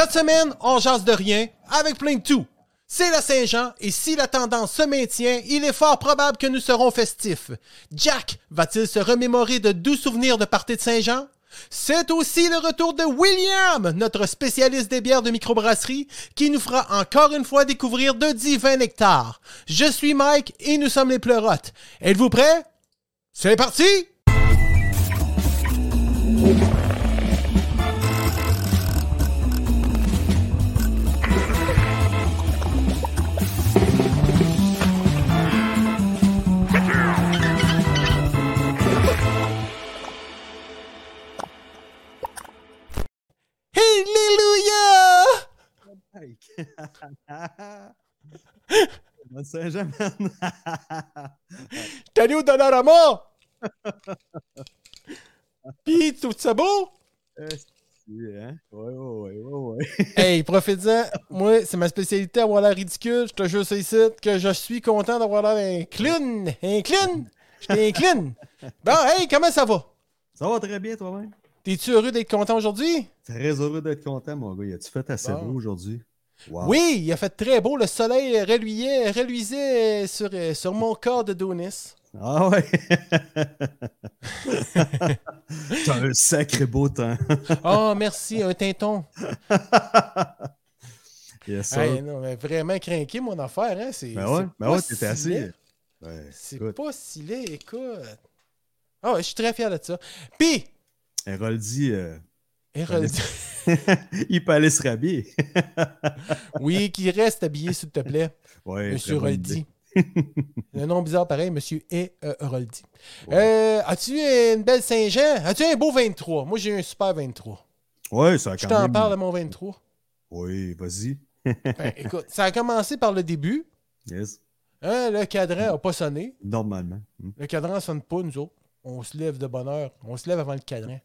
Cette semaine, on jase de rien avec plein de tout. C'est la Saint-Jean et si la tendance se maintient, il est fort probable que nous serons festifs. Jack va-t-il se remémorer de doux souvenirs de partie de Saint-Jean? C'est aussi le retour de William, notre spécialiste des bières de microbrasserie, qui nous fera encore une fois découvrir de divins nectars. Je suis Mike et nous sommes les pleurotes. Êtes-vous prêts? C'est parti! Alléluia! Bonne Saint-Jean, man. T'es au Dollarama? Pis, tout ça beau? Euh, hein? Ouais, ouais, ouais, ouais, ouais. Hey, profite-en. Moi, c'est ma spécialité avoir l'air ridicule. Je te jure ça ici que je suis content d'avoir l'air un clown. Un clown? J'étais un clown. Bon, hey, comment ça va? Ça va très bien, toi-même? T'es-tu heureux d'être content aujourd'hui? Très heureux d'être content, mon gars. As-tu fait assez Bon. beau aujourd'hui? Wow. Oui, il a fait très beau. Le soleil reluisait, reluisait sur, sur mon corps de Donis. Ah ouais! T'as un sacré beau temps. Oh, merci, un tinton. Yes. Hey, non, mais vraiment craqué, mon affaire. Hein? C'est, ben ouais, c'est ben ouais, t'étais. Ouais, C'est pas si laid, écoute. Ah ouais, je suis très fier de ça. Puis, Héroldi, euh, Héroldi, il peut aller se rhabiller. oui, qui reste habillé, s'il te plaît, Ouais, Monsieur très bonne Roldi. idée. Un nom bizarre pareil, Monsieur et euh, Roldi. Ouais. Euh, as-tu une belle Saint-Jean? As-tu un beau 23? Moi, j'ai un super 23. Ouais, ça a Je t'en même... parle de mon 23. Oui, vas-y. Ben, écoute, ça a commencé par le début. Yes. Hein, le cadran n'a pas sonné. Normalement. Hmm. Le cadran ne sonne pas, nous autres. On se lève de bonne heure. On se lève avant le cadran.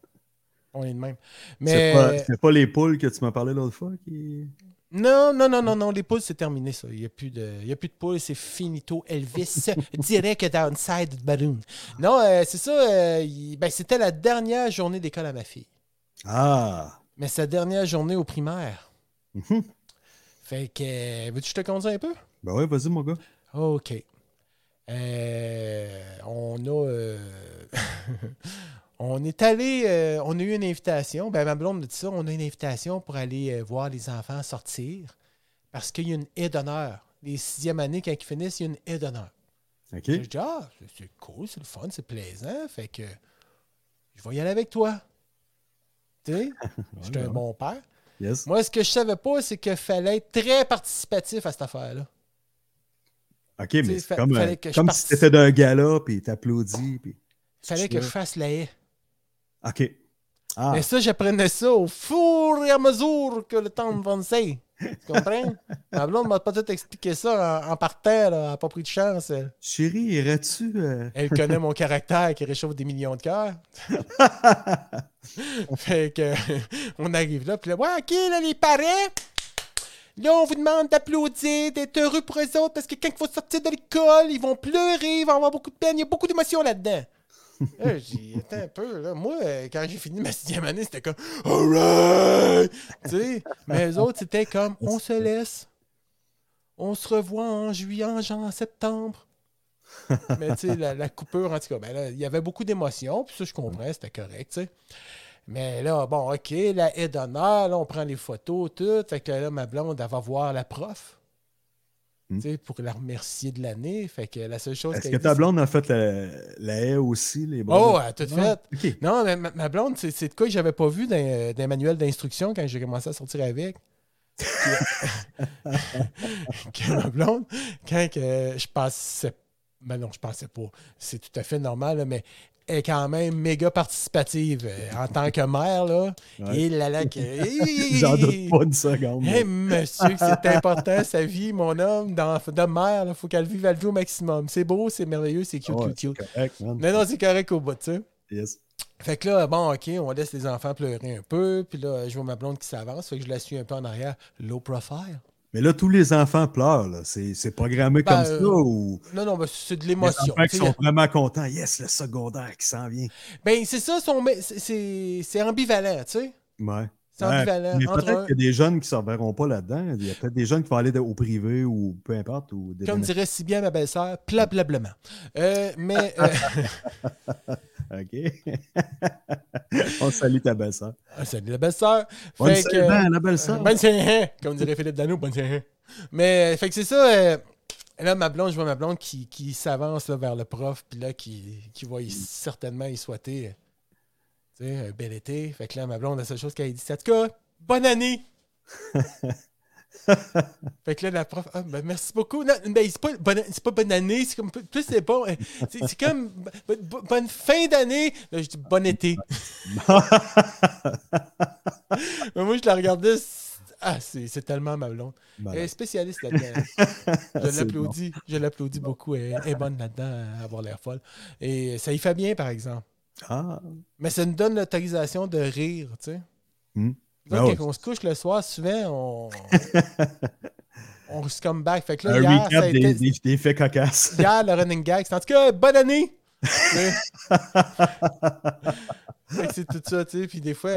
On est de même. C'est Mais pas, c'est pas les poules que tu m'as parlé l'autre fois qui. non, non, non, non, non. Les poules, c'est terminé, ça. Il n'y a, plus de- il y a plus de poules. C'est finito. Elvis, direct downside balloon. Non, euh, c'est ça. euh, il- ben, c'était la dernière journée d'école à ma fille. Ah! Mais sa dernière journée au primaire. Mhm. Fait que. euh, Veux-tu que je te conduise un peu? Ben ouais, vas-y, mon gars. OK. Euh, on a. on est allé. euh, on a eu une invitation. Ben, ma blonde me dit ça. On a une invitation pour aller euh, voir les enfants sortir parce qu'il y a une haie d'honneur. Les sixième années, quand ils finissent, il y a une haie d'honneur. OK. Je dis, ah, c'est- cool, c'est le fun, c'est plaisant. Fait que je vais y aller avec toi. Tu sais, je suis un bon père. Yes. Moi, ce que je savais pas, c'est qu'il fallait être très participatif à cette affaire-là. OK, mais c'est comme, euh, comme si t'étais d'un gala, puis t'applaudis, puis... Fallait que je fasse la haie. OK. Ah, Mais ça, j'apprenais ça au fur et à mesure que le temps avançait. Tu comprends? Ma blonde m'a pas tout expliqué ça en, en partant, là, elle n'a pas pris de chance. Elle, chérie, irais-tu... euh, Elle connaît mon caractère qui réchauffe des millions de cœurs. fait que, on arrive là, puis là, ouais, ok, là, les parents, là, on vous demande d'applaudir, d'être heureux pour eux autres, parce que quand il faut sortir de l'école, ils vont pleurer, ils vont avoir beaucoup de peine, il y a beaucoup d'émotions là-dedans. Là, j'ai attends un peu, là. Moi, quand j'ai fini ma sixième année, c'était comme, alright! Mais les autres, c'était comme, on se laisse. On se revoit en juillet, en, en septembre. Mais tu sais, la, coupure, en tout cas, ben il y avait beaucoup d'émotions, puis ça, je comprends, c'était correct, tu sais. Mais là, bon, OK, la haie d'honneur, là, on prend les photos, tout. Fait que là, ma blonde, elle va voir la prof. Hmm. Pour la remercier de l'année. Fait que la seule chose Est-ce que ta blonde a fait la, la haie aussi, les Oh, bras? elle a tout Ah, fait. OK. Non, mais ma, ma blonde, c'est de quoi que j'avais pas vu dans, dans manuel d'instruction quand j'ai commencé à sortir avec. que, ma blonde, quand que je pensais. Ben non, je pensais pas. C'est tout à fait normal, mais est quand même méga participative euh, en tant que mère. Là, Ouais. Et là, là, que. J'en doute pas une seconde. Hey, monsieur, c'est important, sa vie, mon homme, dans, de mère, il faut qu'elle vive, elle vit au maximum. C'est beau, c'est merveilleux, c'est cute, Ouais, cute, cute. correct. Mais non, c'est correct au bout, tu sais. Yes. Fait que là, bon, OK, on laisse les enfants pleurer un peu. Puis là, je vois ma blonde qui s'avance. Fait que je la suis un peu en arrière. Low profile. Mais là, tous les enfants pleurent. là. C'est c'est programmé Ben, comme euh, ça ou Non, non, ben, c'est de les l'émotion. enfants qui sont vraiment contents. Yes, le secondaire qui s'en vient. Ben, c'est ça, son... c'est- c'est c'est ambivalent, tu sais. Ouais. C'est Ouais, ambivalent. mais peut-être un- qu'il y a des jeunes qui ne s'en verront pas là-dedans. Il y a peut-être des jeunes qui vont aller de- au privé ou peu importe. Ou des comme dirait si bien ma belle-sœur, plablablement. Euh, mais euh, OK. On salue ta belle-sœur. ah, salut la belle-sœur. Bonne Fait que- Saint-Jean, la belle-sœur. Bonne Saint-Jean, comme dirait Philippe Dano, bonne Saint-Jean. Mais, euh, fait que c'est ça. euh, là, ma blonde, je vois ma blonde qui, qui s'avance vers le prof, puis là, qui, qui va y- certainement y souhaiter euh, tu sais, un bel été. Fait que là, ma blonde, la seule chose qu'elle dit, c'est en tout cas, bonne année! fait que là, la prof, ah, ben, merci beaucoup. Non, ben, c'est pas, bonne, c'est pas bonne année, c'est comme, plus c'est bon. euh, C'est, c'est comme bo- bo- bonne fin d'année. Là, je dis bon été. Mais moi, je la regardais. c'est- Ah, c'est, c'est tellement ma blonde. Voilà. Elle est spécialiste là-dedans. Je l'applaudis. Je l'applaudis beaucoup. Elle elle est bonne là-dedans à avoir l'air folle. Et ça y fait bien, par exemple. Ah, Mais ça nous donne l'autorisation de rire, tu sais. Hmm. Ben quand on se couche le soir, souvent, on. on se come back. Fait que là, un hier, recap des, été- des, des faits cocasses. Hier, le running gag, c'est en tout cas, bonne année! C'est tout ça, tu sais. Puis des fois,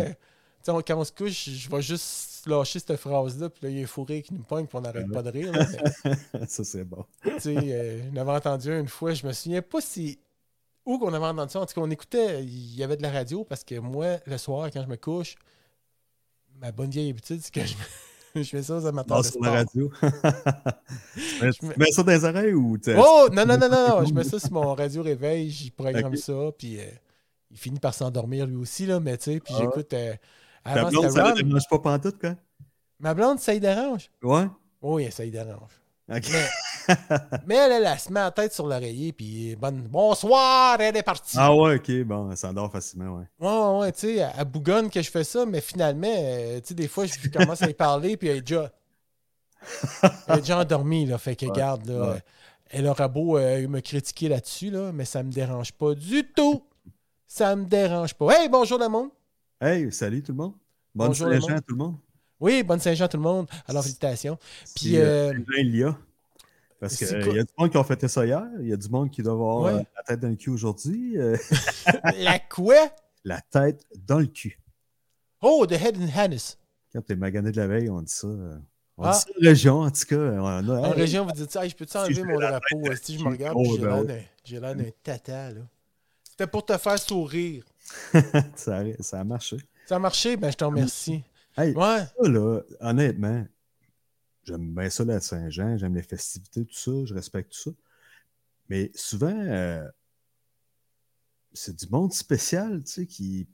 on- quand on se couche, je vais juste lâcher cette phrase-là, puis là, il y a un fou rire qui nous pogne, puis on n'arrête pas de rire. là. Mais, ça, c'est bon. tu sais, euh, avais entendu un une fois, je me souviens pas si. Où qu'on avait entendu ça. En tout cas, on écoutait, il y avait de la radio, parce que moi, le soir, quand je me couche, ma bonne vieille habitude, c'est que je, fais ça aux amateurs Non, de sur la sport. radio. tu mets- me- ça dans les oreilles ou Oh, non, non, non, non, non, je mets ça sur mon radio réveil, j'y programme ça, puis euh, il finit par s'endormir lui aussi, là, mais tu sais, puis Ah. j'écoute. euh, Ta blonde, ça ne dérange pas pantoute, quoi? Ma blonde, ça y dérange. Ouais? Oui, ça y dérange. OK. Mais, mais elle, elle, elle se met la tête sur l'oreiller, puis bonne, bonsoir, elle est partie. Ah ouais, OK. Bon, elle s'endort facilement, ouais. Ouais, ouais, tu sais, elle elle bougonne que je fais ça, mais finalement, euh, tu sais, des fois, je commence à y parler, puis elle est déjà. Elle est déjà endormie, là. Fait que, Ouais, regarde, là, ouais. elle aura beau euh, me critiquer là-dessus, là, mais ça me dérange pas du tout. Ça me dérange pas. Hey, bonjour le monde. Hey, salut tout le monde. Bonne Saint-Jean monde. tout le monde. Oui, bonne Saint-Jean tout le monde. Alors, félicitations. Puis, euh, euh, Saint-Jean, il y a. Parce qu'il y a du monde qui ont fêté ça hier. Il y a du monde qui doit avoir Ouais. euh, la tête dans le cul aujourd'hui. euh, la quoi? la tête dans le cul. Oh, the head and harness. Quand t'es magané de la veille, on dit ça. euh, On Ah. dit ça en région, en tout cas. On a, En hey, région, vous dites ça, Hey, je peux-tu enlever mon drapeau? Si je me regarde, Oh, j'ai ben l'air j'ai d'un tata, là. C'était pour te faire sourire. ça, a, ça a marché. Ça a marché? Ben, je te remercie. Hey, Ouais. ça, là, honnêtement, j'aime bien ça, la Saint-Jean, j'aime les festivités, tout ça, je respecte tout ça. Mais souvent, euh, c'est du monde spécial, tu sais, qui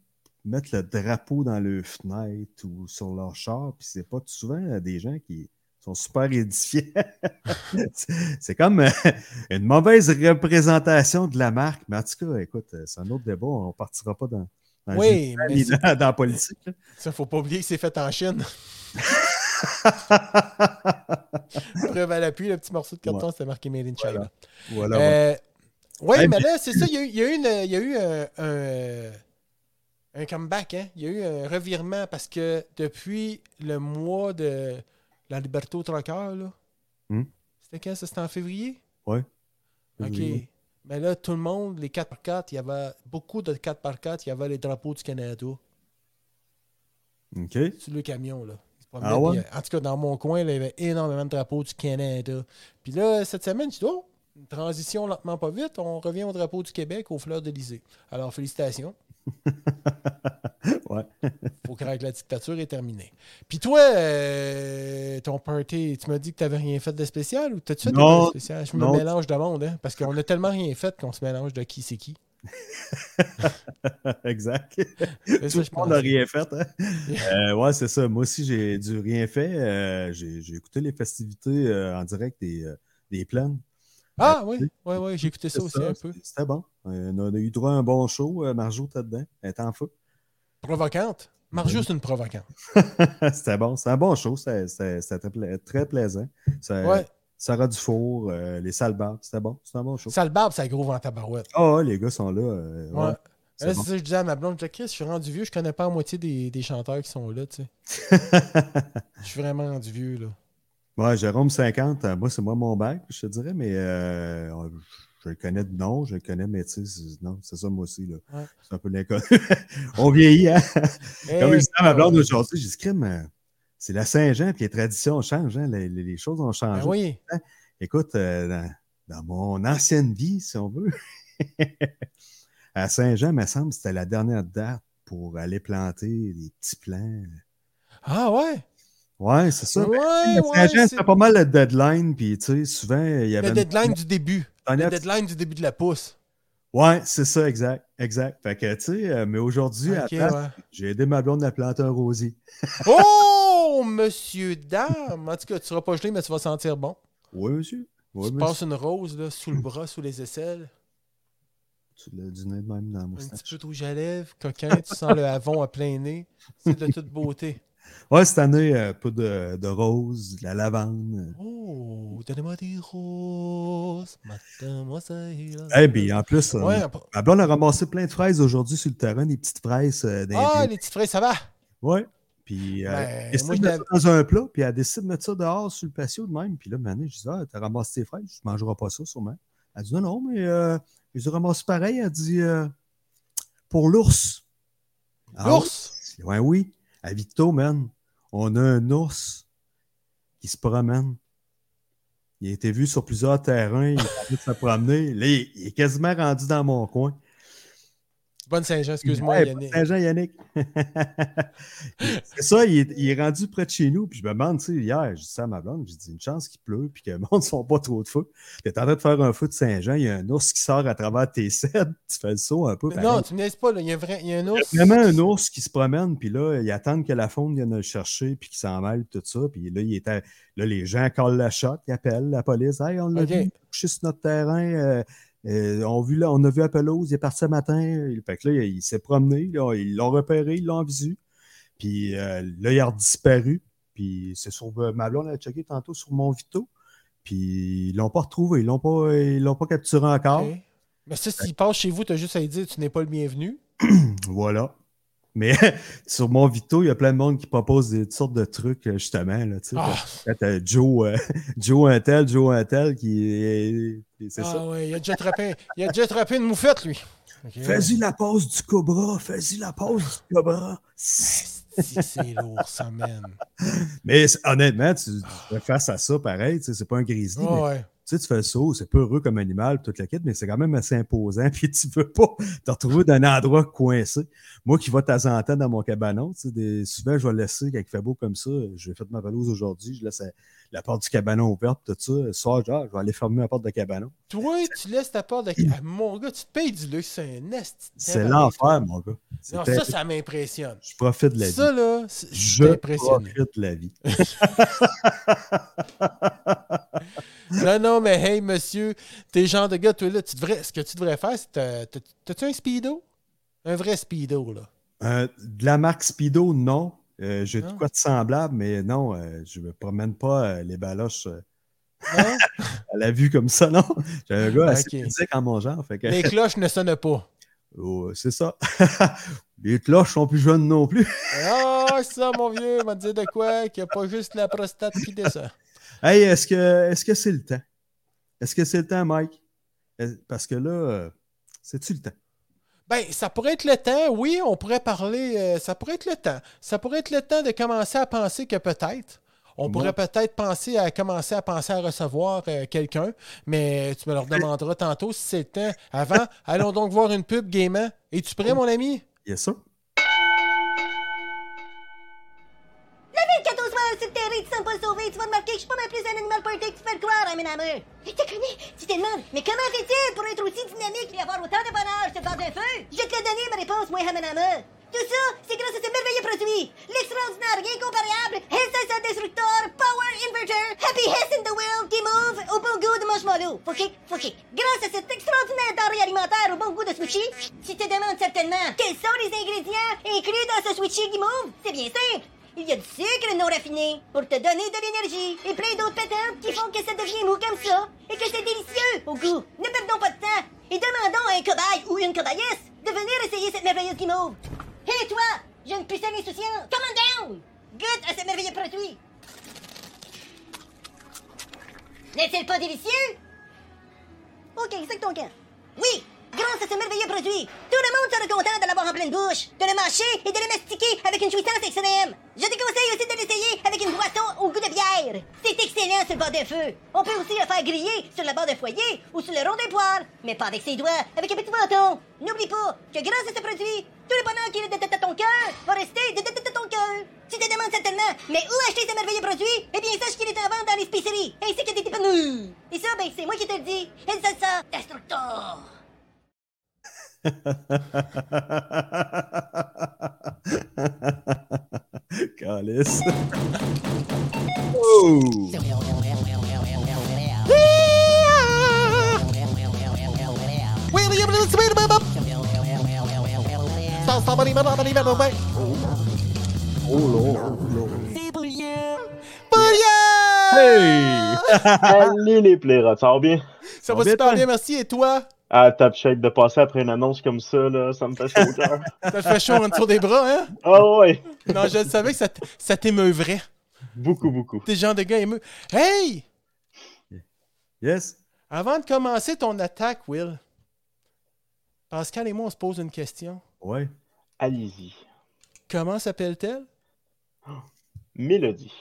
mettent le drapeau dans leur fenêtre ou sur leur char, puis c'est pas souvent euh, des gens qui sont super édifiés. C'est- comme euh, une mauvaise représentation de la marque, mais en tout cas, écoute, euh, c'est un autre débat, on partira pas dans, Oui, mais dans, dans la politique. Ça, faut pas oublier que c'est fait en Chine. Preuve à l'appui, le petit morceau de carton, Ouais. c'était marqué Made in China. Voilà, voilà. Euh, oui, mais là, c'est ça, il y a eu, y a eu, une- il y a eu un, un- un comeback, hein? Il y a eu un revirement parce que depuis le mois de la Liberté au Troqueur, là, Hmm? c'était quand ça? C'était en février? Ouais. OK. Mais là, tout le monde, les 4x4, il y avait beaucoup de 4x4, il y avait les drapeaux du Canada OK. sur le camion, là. Ah ouais? puis, en tout cas, dans mon coin, là, il y avait énormément de drapeaux du Canada. Puis là, cette semaine, je dis, oh, une transition lentement pas vite, on revient au drapeau du Québec, aux fleurs d'Elysée. Alors, félicitations. Ouais. Faut croire que la dictature est terminée. Puis toi, euh, ton party, tu m'as dit que tu n'avais rien fait de spécial ou t'as-tu fait de spécial? Je me non. mélange de monde, hein, parce qu'on a tellement rien fait qu'on se mélange de qui c'est qui. exact. C'est Tout ça, le monde n'a rien fait. Hein? Euh, ouais, c'est ça. Moi aussi, j'ai du rien fait. Euh, j'ai écouté les festivités euh, en direct des, des plaines. Ah oui, oui, oui, j'ai écouté ça C'est aussi un peu. C'était bon. On a eu droit à un bon show. Marjo était dedans. Elle était en feu. Provocante. Marjo, c'est une provocante. c'était bon. C'était un bon show. C'était très, pla- très plaisant. Ça, Ouais. Sarah Dufour, euh, les salles barbes. C'était bon. C'était un bon show. Sale barbe, ça groove en tabarouette. Ah, les gars sont là. euh, Ouais. ouais, c'est bon. ça que je disais à ma blonde, Chris, je suis rendu vieux, je connais pas la moitié des, des chanteurs qui sont là, tu sais. Je suis vraiment rendu vieux, là. Ouais, Jérôme 50, euh, moi, c'est moi mon bac, je te dirais, mais euh, Je le connais de nom, je le connais, mais tu sais, c'est- non, c'est ça moi aussi. Là. Ouais. C'est un peu l'inconnu. On vieillit, hein? Comme je disais à ma blonde aujourd'hui, j'ai dit, euh, c'est la Saint-Jean, puis les traditions changent, hein? les, choses ont ben changé. oui. Écoute, euh, dans, dans mon ancienne vie, si on veut, à Saint-Jean, il me semble que c'était la dernière date pour aller planter des petits plants. Ah ouais? Ouais, c'est ça. Ouais, ouais. Saint-Jean, c'est c'était pas mal le deadline, puis tu sais, souvent, il y avait. Le deadline du début. Le deadline du début de la pousse. Ouais, c'est ça, exact, exact. Fait que, tu sais, euh, mais aujourd'hui, ouais. j'ai aidé ma blonde à planter un rosier. Oh, monsieur, dame! En tout cas, tu seras pas gelé, mais tu vas sentir bon. Oui, monsieur. Oui, tu monsieur. passes une rose là, sous le bras, sous les aisselles. Tu l'as du nez même dans la Un petit peu de rouge à lèvres, coquin, tu sens le havon à plein nez. C'est de toute beauté. Ouais, cette année, un peu de, de rose, de la lavande. Oh, donnez-moi des roses. Ça. Eh bien, en plus, euh, blonde a ramassé plein de fraises aujourd'hui sur le terrain, des petites fraises euh, ah, les petites fraises, ça va? Ouais. Puis, euh, Ben, elle moi, ça dans un plat, puis elle décide de mettre ça dehors sur le patio de même. Puis là, maintenant, je dis, ah, t'as ramassé tes fraises, tu ne mangeras pas ça, sûrement. Elle dit, non, non, mais euh, je les ai ramassées pareil. Elle dit, euh, pour l'ours. Ah, L'ours? Ouais, oui. À Victo, man, on a un ours qui se promène. Il a été vu sur plusieurs terrains, il a de se promener. Là, il est quasiment rendu dans mon coin. Bonne Saint-Jean, excuse-moi, Ouais, Yannick. Saint-Jean, Yannick. c'est ça, il est, il est rendu près de chez nous. Puis je me demande, tu sais, hier, je dis ça à ma blonde, j'ai dit une chance qu'il pleut, puis que le monde ne soit pas trop de feu. Tu es en train de faire un feu de Saint-Jean, il y a un ours qui sort à travers tes cèdres, tu fais le saut un peu. Mais non, tu laisses pas, là. Il y a, un vrai... il y a un ours. Il y a vraiment un ours qui se promène, puis là, il attend que la faune vienne le chercher, puis qu'il s'en mêle, tout ça. Puis là, il était, là, les gens collent la shot, ils appellent la police. Hey, on l'a Ok. vu coucher sur notre terrain. euh, euh, on, vu, là, on a vu pelouse, il est parti ce matin. Il- Fait que là, il, s'est promené, là, ils l'ont repéré, ils l'ont visu. Puis euh, là, il a disparu. Puis c'est sur euh, ma blonde, a checké tantôt sur mon Vito. Puis ils l'ont pas retrouvé, ils l'ont pas, ils l'ont pas capturé encore. Mais ça, s'il passe chez vous, t'as juste à lui dire tu n'es pas le bienvenu. Voilà. Mais sur mon Vito, il y a plein de monde qui propose des toutes sortes de trucs, euh, justement. Là. Ah, t'as Joe, euh, Joe un tel, Joe un tel, qui est. C'est ah ça. ouais, il a déjà attrapé, il a déjà attrapé une moufette, lui. Fais-y la pause du Cobra, fais-y la pause du Cobra. Si, c'est lourd, ça, man. Mais honnêtement, tu, tu fais face à ça pareil, c'est pas un grizzly, mais Ah ouais. Tu sais, tu fais le saut, c'est pas heureux comme animal, toute la quête, mais c'est quand même assez imposant, puis tu veux pas te retrouver dans un endroit coincé. Moi qui vais de temps en temps dans mon cabanon, tu sais, souvent je vais laisser, quand il fait beau comme ça, j'ai fait ma pelouse aujourd'hui, je laisse la, porte du cabanon ouverte, tout ça, soir, genre, je vais aller fermer la porte de cabanon. Toi, tu laisses ta porte de. Ah, mon gars, tu te payes du luxe, c'est un de C'est l'enfer, mon gars. Non, ça, ça m'impressionne. Je profite de la Ça, vie. là, c'est- je profite de la vie. Non, non, mais hey, monsieur, t'es genre de gars, toi, là, tu devrais, ce que tu devrais faire, c'est. t'as- t'as- T'as-tu un speedo? Un vrai speedo, là. Euh, de la marque Speedo, non. Euh, J'ai de Non. quoi de semblable, mais non, euh, je ne me promène pas euh, les baloches à la vue comme ça, non. J'ai un gars assez Ok. physique en mon genre. Fait que, Les cloches ne sonnent pas. Oh, c'est ça. les cloches sont plus jeunes non plus. Ah, ça, mon vieux, m'a dit de quoi? Qu'il n'y a pas juste la prostate qui descend. Hey, est-ce que c'est le temps? Est-ce que c'est le temps, Mike? Parce que là, c'est-tu le temps? Ben, ça pourrait être le temps, oui, on pourrait parler, euh, ça pourrait être le temps. Ça pourrait être le temps de commencer à penser que peut-être, on Bon. pourrait peut-être penser à commencer à penser à recevoir euh, quelqu'un, mais tu me leur demanderas tantôt si c'est le temps. Avant, allons donc voir une pub gaiement. Es-tu prêt, mon ami? Yes, sir. 14 mois sur le terrain, tu sens pas sauvé, tu vas remarquer que je suis pas mal plus un animal party que tu fais croire, hein, amour. Je te connais, tu te demandes, mais comment fait-il pour être aussi dynamique et avoir autant de bonheur sur le bord d'un feu? Je te donné ma réponse, moi, amour. Tout ça, c'est grâce à ce merveilleux produit. L'extraordinaire, incomparable, SSA Destructor, Power Inverter, Happy Hess in the World qui move au bon goût de marshmallow. Faut kick. Grâce à cet extraordinaire denrée alimentaire au bon goût de Switchy, tu te demandes certainement quels sont les ingrédients inclus dans ce Switchy qui move? C'est bien simple. Il y a du sucre non raffiné pour te donner de l'énergie et plein d'autres patentes qui font que ça devient mou comme ça et que c'est délicieux au goût. Ne perdons pas de temps et demandons à un cobaye ou une cobayesse de venir essayer cette merveilleuse guimauve. Hé toi, jeune pucelle insouciante, come on down! Goûte à ce merveilleux produit. N'est-il pas délicieux? OK, c'est ton camp. Oui, grâce à ce merveilleux produit, tout le monde sera content de l'avoir en pleine bouche, de le mâcher et de le mastiquer avec une jouissance extrême. Je te conseille aussi de l'essayer avec une boisson au goût de bière. C'est excellent sur le bord d'un feu. On peut aussi le faire griller sur la barre de foyer ou sur le rond d'un poêle, mais pas avec ses doigts, avec un petit bâton. N'oublie pas que grâce à ce produit, tout le bonheur qui est de ton cœur va rester de ton cœur. Tu te demandes certainement, mais où acheter ce merveilleux produit? Eh bien, sache qu'il est en vente dans les spéceries, ainsi que des dépanneurs. Et ça, ben, c'est moi qui te le dis. El Salsa Destructor. Calice. oh! Oh là, Hey! Allez les plérots, ça va bien? Ça va super bien, merci. Et toi? Ah, top shake de passer après une annonce comme ça, là, ça me fait chaud au cœur. Ça te fait chaud en dessous des bras, hein? Ah ouais, Non, je savais que ça t'émeuvrait. beaucoup, beaucoup. T'es genre de gars émeu. Hey! Yes? Avant de commencer ton attaque, Will, Pascal et moi, on se pose une question. Ouais. Allez-y. Comment s'appelle-t-elle? Mélodie.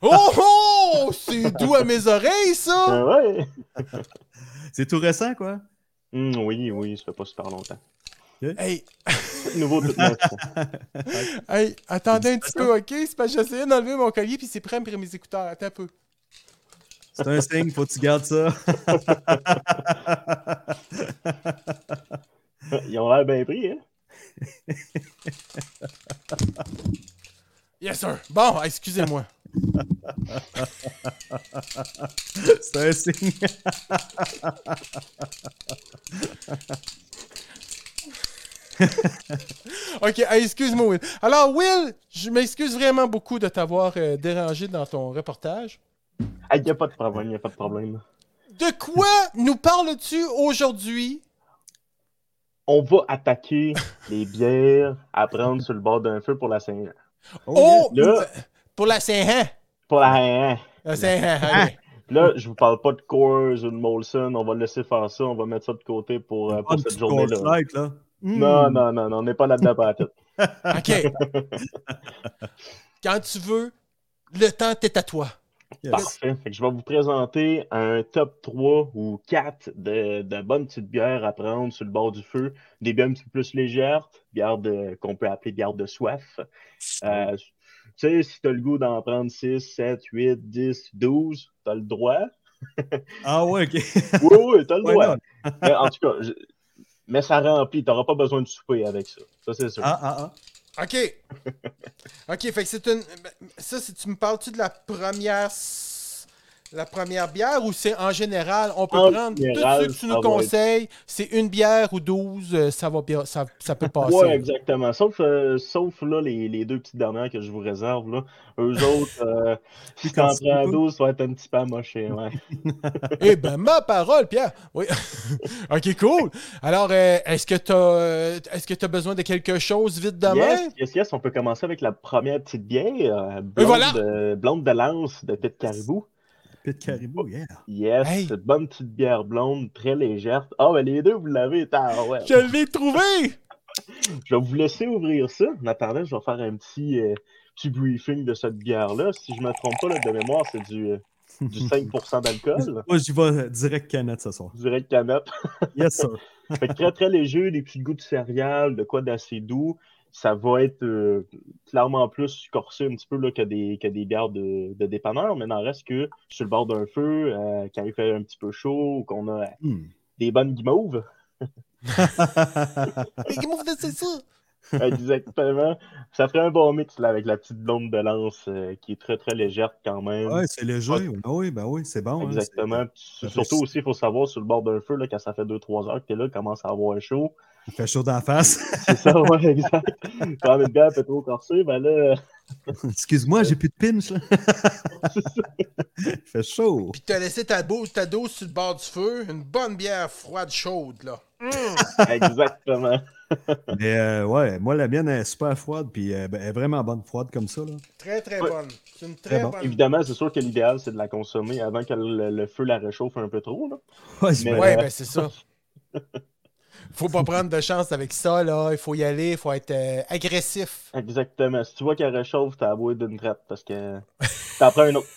Oh oh! C'est doux à mes oreilles, ça! Ah ouais? C'est tout récent, quoi? Hum, oui, oui, ça fait pas super longtemps. Hey, Nouveau tout neuf. hey, attendez un petit peu, ok? C'est parce que j'essayais d'enlever mon collier puis c'est prêt à me prendre mes écouteurs. Attends un peu. C'est un signe, faut que tu gardes ça. Ils ont l'air bien pris, hein? Yes, sir. Bon, excusez-moi. C'est un signe. Ok, hey, excuse-moi, Will. Alors, Will, je m'excuse vraiment beaucoup de t'avoir euh, dérangé dans ton reportage. Ah, y a pas de problème, y a pas de problème. De quoi nous parles-tu aujourd'hui? On va attaquer les bières à prendre sur le bord d'un feu pour la Saint-Jean. Oh! yes. Là- Pour la Saint-Jean? Pour la Saint-Jean. La Saint-Jean, ok. Là, je vous parle pas de Coors ou de Molson, on va laisser faire ça, on va mettre ça de côté pour, euh, pour cette journée-là. Là. Non, Mm. non, non, non, on n'est pas là-dedans pas à tête. OK. Quand tu veux, le temps est à toi. Yes. Parfait. Fait que je vais vous présenter un top 3 ou 4 de, de bonnes petites bières à prendre sur le bord du feu. Des bières un petit peu plus légères, bières de- qu'on peut appeler bières de soif. Euh, sais, si tu as le goût d'en prendre 6, 7, 8, 10, 12, tu as le droit. Ah ouais, ok. Oui, oui, tu as le droit. Mais en tout cas, je- mais ça remplit. Tu n'auras pas besoin de souper avec ça. Ça, c'est sûr. Ah, ah, ah. OK. OK, fait que c'est une. Ça, c'est- tu me parles-tu de la première. La première bière ou c'est en général, on peut En prendre général, tout ce que tu nous être- conseilles, c'est une bière ou 12, euh, ça va bien, ça, ça peut passer. Ouais, exactement. Sauf, euh, sauf là, les, les deux petites dernières que je vous réserve. Là. Eux autres, euh, si t'en prends. 12, ça va être un petit peu amoché. Ouais. Eh ben, ma parole, Pierre. Oui. OK, cool. Alors, euh, est-ce que tu as, est-ce que tu as besoin de quelque chose vite demain? yes, yes, yes, on peut commencer avec la première petite bière. blonde, voilà! de, blonde de lance de Pit Caribou. Pit Caribou, yeah. Yes, Hey! cette bonne petite bière blonde, très légère. Ah, ben les deux, vous l'avez. Ouais. Je l'ai trouvé! Je vais vous laisser ouvrir ça. En attendant, je vais faire un petit, euh, petit briefing de cette bière-là. Si je me trompe pas, là, de mémoire, c'est du, euh, du 5% d'alcool. Moi, j'y vais direct canette ce soir. Direct canette. Yes, sir. Fait que très très léger, des petits goûts de céréales, de quoi d'assez doux. Ça va être euh, clairement plus corsé un petit peu là, que, des, que des bières de, de dépanneur, mais n'en reste que sur le bord d'un feu, euh, quand il fait un petit peu chaud, ou qu'on a Hmm. des bonnes guimauves. Mais comment vous c'est ça? Exactement. Ça ferait un bon mix là, avec la petite blonde de lance euh, qui est très très légère quand même. ouais, c'est léger. Ah oui, ben oui, c'est bon. hein, Exactement. Surtout aussi, il faut savoir sur le bord d'un feu, là, quand ça fait 2-3 heures que t'es là, commence à avoir chaud. Il fait chaud d'en face. C'est ça, ouais, exact. Quand une bière un peu trop corsée, ben là, Excuse-moi, j'ai plus de pinch. là. Il fait chaud. Puis t'as laissé ta, dose, ta dose sur le bord du feu, une bonne bière froide chaude, là. Exactement. Mais euh, ouais, moi, la mienne elle est super froide, puis euh, ben, elle est vraiment bonne, froide comme ça. Là. Très, très Ouais. bonne. C'est une très bon. bonne. Évidemment, c'est sûr que l'idéal, c'est de la consommer avant que le, le feu la réchauffe un peu trop. Là. Ouais. Ouais, ben c'est ça. Faut pas prendre de chance avec ça, là. Il faut y aller, il faut être euh, agressif. Exactement. Si tu vois qu'elle réchauffe, t'as à boire d'une traite parce que t'en prends un autre.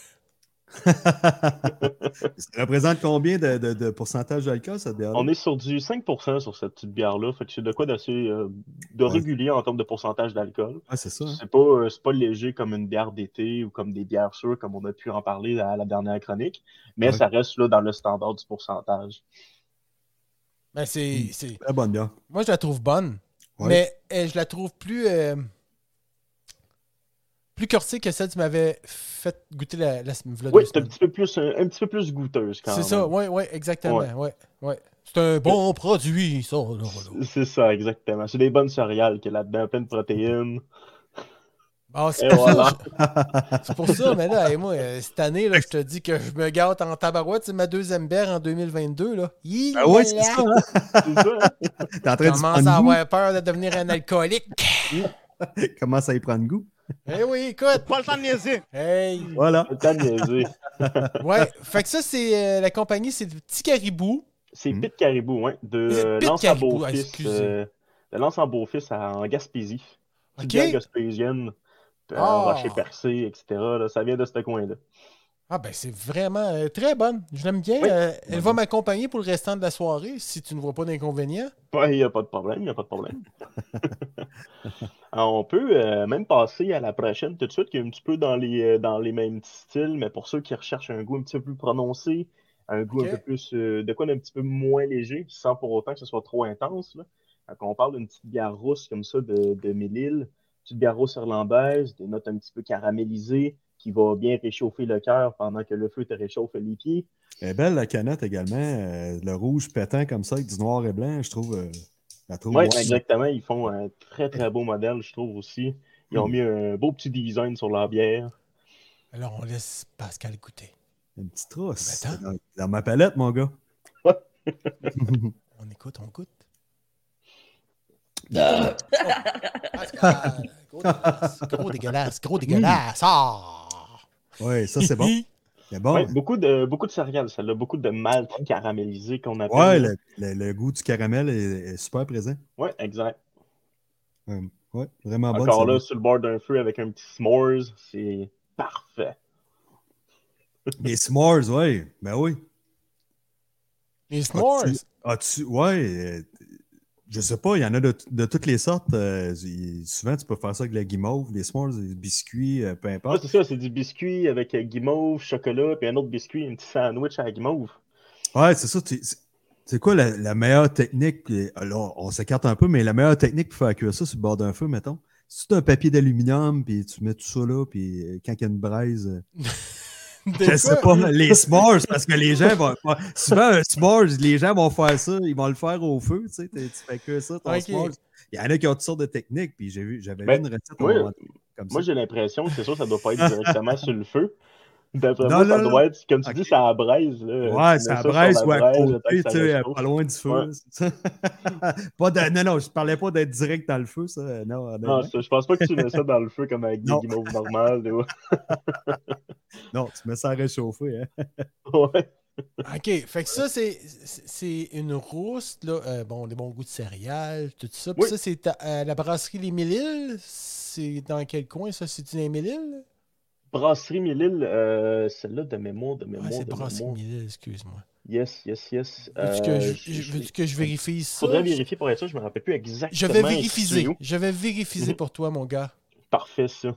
Ça représente combien de, de- de pourcentage d'alcool, cette bière On est sur du 5% sur cette petite bière-là. Fait que c'est de quoi d'assez euh, de Ouais. régulier en termes de pourcentage d'alcool. Ouais, c'est ça. hein. C'est pas, euh, c'est pas léger comme une bière d'été ou comme des bières sûres, comme on a pu en parler à la dernière chronique. Mais Ouais. ça reste là dans le standard du pourcentage. Ben, c'est, c'est- Très bonne bière. Moi, je la trouve bonne. Ouais. Mais euh, je la trouve plus. euh, plus corsée que celle que tu m'avais fait goûter la, la, Oui, c'est un petit peu plus, un, un petit peu plus goûteuse quand C'est même. ça, oui, oui, exactement. Ouais. Ouais. Ouais, C'est un bon produit, ça. C'est ça, exactement. C'est des bonnes céréales qu'il y a là-dedans, plein de protéines. Ah, c'est Et pour, voilà. ça, c'est pour ça, mais là, hey, moi, euh, cette année, là, je te dis que je me gâte en tabarouette. C'est ma deuxième bière en 2022. Là. Ouais, là, c'est ça. hein? C'est ça. T'es en Je train de commence prendre à avoir peur de devenir un alcoolique. Commence à y prendre goût. Eh oui, écoute. Pas le temps de niaiser. Hey. Voilà. Le temps de niaiser. Ouais, fait que ça, c'est euh, la compagnie, c'est le Petit Caribou. C'est Hmm. Pete Caribou, hein, de Lance ah, Beaufils. excusez. euh, de Lance en Beaufils à- en Gaspésie. Petite OK. bière gaspésienne, euh, Ah. rocher percé, etc. là, ça vient de ce coin-là. Ah, ben, c'est vraiment euh, très bonne. Je l'aime bien. Oui. Euh, elle va m'accompagner pour le restant de la soirée, si tu ne vois pas d'inconvénient. Il n'y a pas de problème, il n'y a pas de problème. Alors, on peut euh, même passer à la prochaine tout de suite, qui est un petit peu dans les, euh, dans les mêmes styles, mais pour ceux qui recherchent un goût un petit peu plus prononcé, un goût un peu plus, euh, de quoi d'un petit peu moins léger, sans pour autant que ce soit trop intense. Là. Quand on parle d'une petite bière rousse comme ça de, de Mélile, petite bière rousse irlandaise, des notes un petit peu caramélisées, qui va bien réchauffer le cœur pendant que le feu te réchauffe les pieds. Elle est belle, la canette également. euh, le rouge pétant comme ça, avec du noir et blanc, je euh, trouve Oui, ouais. exactement. Ils font un très très beau modèle, je trouve aussi. Ils ont Mm. mis un beau petit design sur leur bière. Alors, on laisse Pascal goûter. Une petite trousse. Attends. dans, dans ma palette, mon gars. On écoute, on goûte. Oh, Pascal, gros dégueulasse, gros dégueulasse, gros dégueulasse. Ah! Oui, ça, c'est bon. C'est bon. Ouais, beaucoup, de, beaucoup de céréales, celle-là. Beaucoup de malt caramélisé qu'on appelle. Ouais, le, le- le goût du caramel est, est super présent. Ouais, exact. Euh, ouais, vraiment bon. Encore là, sur le bord d'un feu avec un petit s'mores, c'est parfait. Les s'mores, ouais. Ben oui. Les s'mores? As-tu- As-tu. Ouais. Je sais pas, il y en a de, de toutes les sortes. euh, souvent, tu peux faire ça avec la guimauve, les s'mores, les biscuits, euh, peu Ouais, importe. c'est ça, c'est du biscuit avec euh, guimauve, chocolat, puis un autre biscuit, un petit sandwich à la guimauve. Ouais, c'est ça. tu- c'est- C'est quoi la, la meilleure technique? Alors, on s'écarte un peu, mais la meilleure technique pour faire cuire ça sur le bord d'un feu, mettons. Si tu as un papier d'aluminium, puis tu mets tout ça là, puis euh, quand il y a une braise. Je sais pas, les s'mores, parce que les gens vont. Souvent, un s'mores, les gens vont faire ça, ils vont le faire au feu, tu sais, tu fais que ça, ton Ok. s'mores. Il y en a qui ont toutes sortes de techniques, puis j'ai vu, j'avais Ben, vu une recette oui. comme Moi, j'ai l'impression que c'est sûr, ça doit pas être directement sur le feu. D'après Non, moi, non, ça non. doit être, comme tu Ok. dis, ça braise. Là. Ouais, mets c'est à ça braise ou à côté, tu sais, pas loin du feu. Ouais. pas de, non, non, je parlais pas d'être direct dans le feu, ça. Non, Non, ça, je pense pas que tu mets ça dans le feu comme avec des Non. guimauves normales. non, tu mets ça à réchauffer. Hein. Ouais. OK, fait que ça, c'est c'est une rousse, là, euh, bon, des bons goûts de céréales, tout ça. Puis Oui. ça, c'est à- à la brasserie Les Mille-Îles. C'est dans quel coin, ça? C'est-tu dans les Mille-Îles? Brasserie Mille-Îles, euh, celle-là de mémoire, de Ah, mémoire, c'est de brasserie. Mille-Îles, excuse-moi. Yes, yes, yes. Veux-tu que, Euh, je, je- veux-tu que je vérifie ça? Faudrait vérifier pour être sûr, je me rappelle plus exactement. Je vais vérifier. Je vais vérifier Mhm. pour toi, mon gars. Parfait, ça.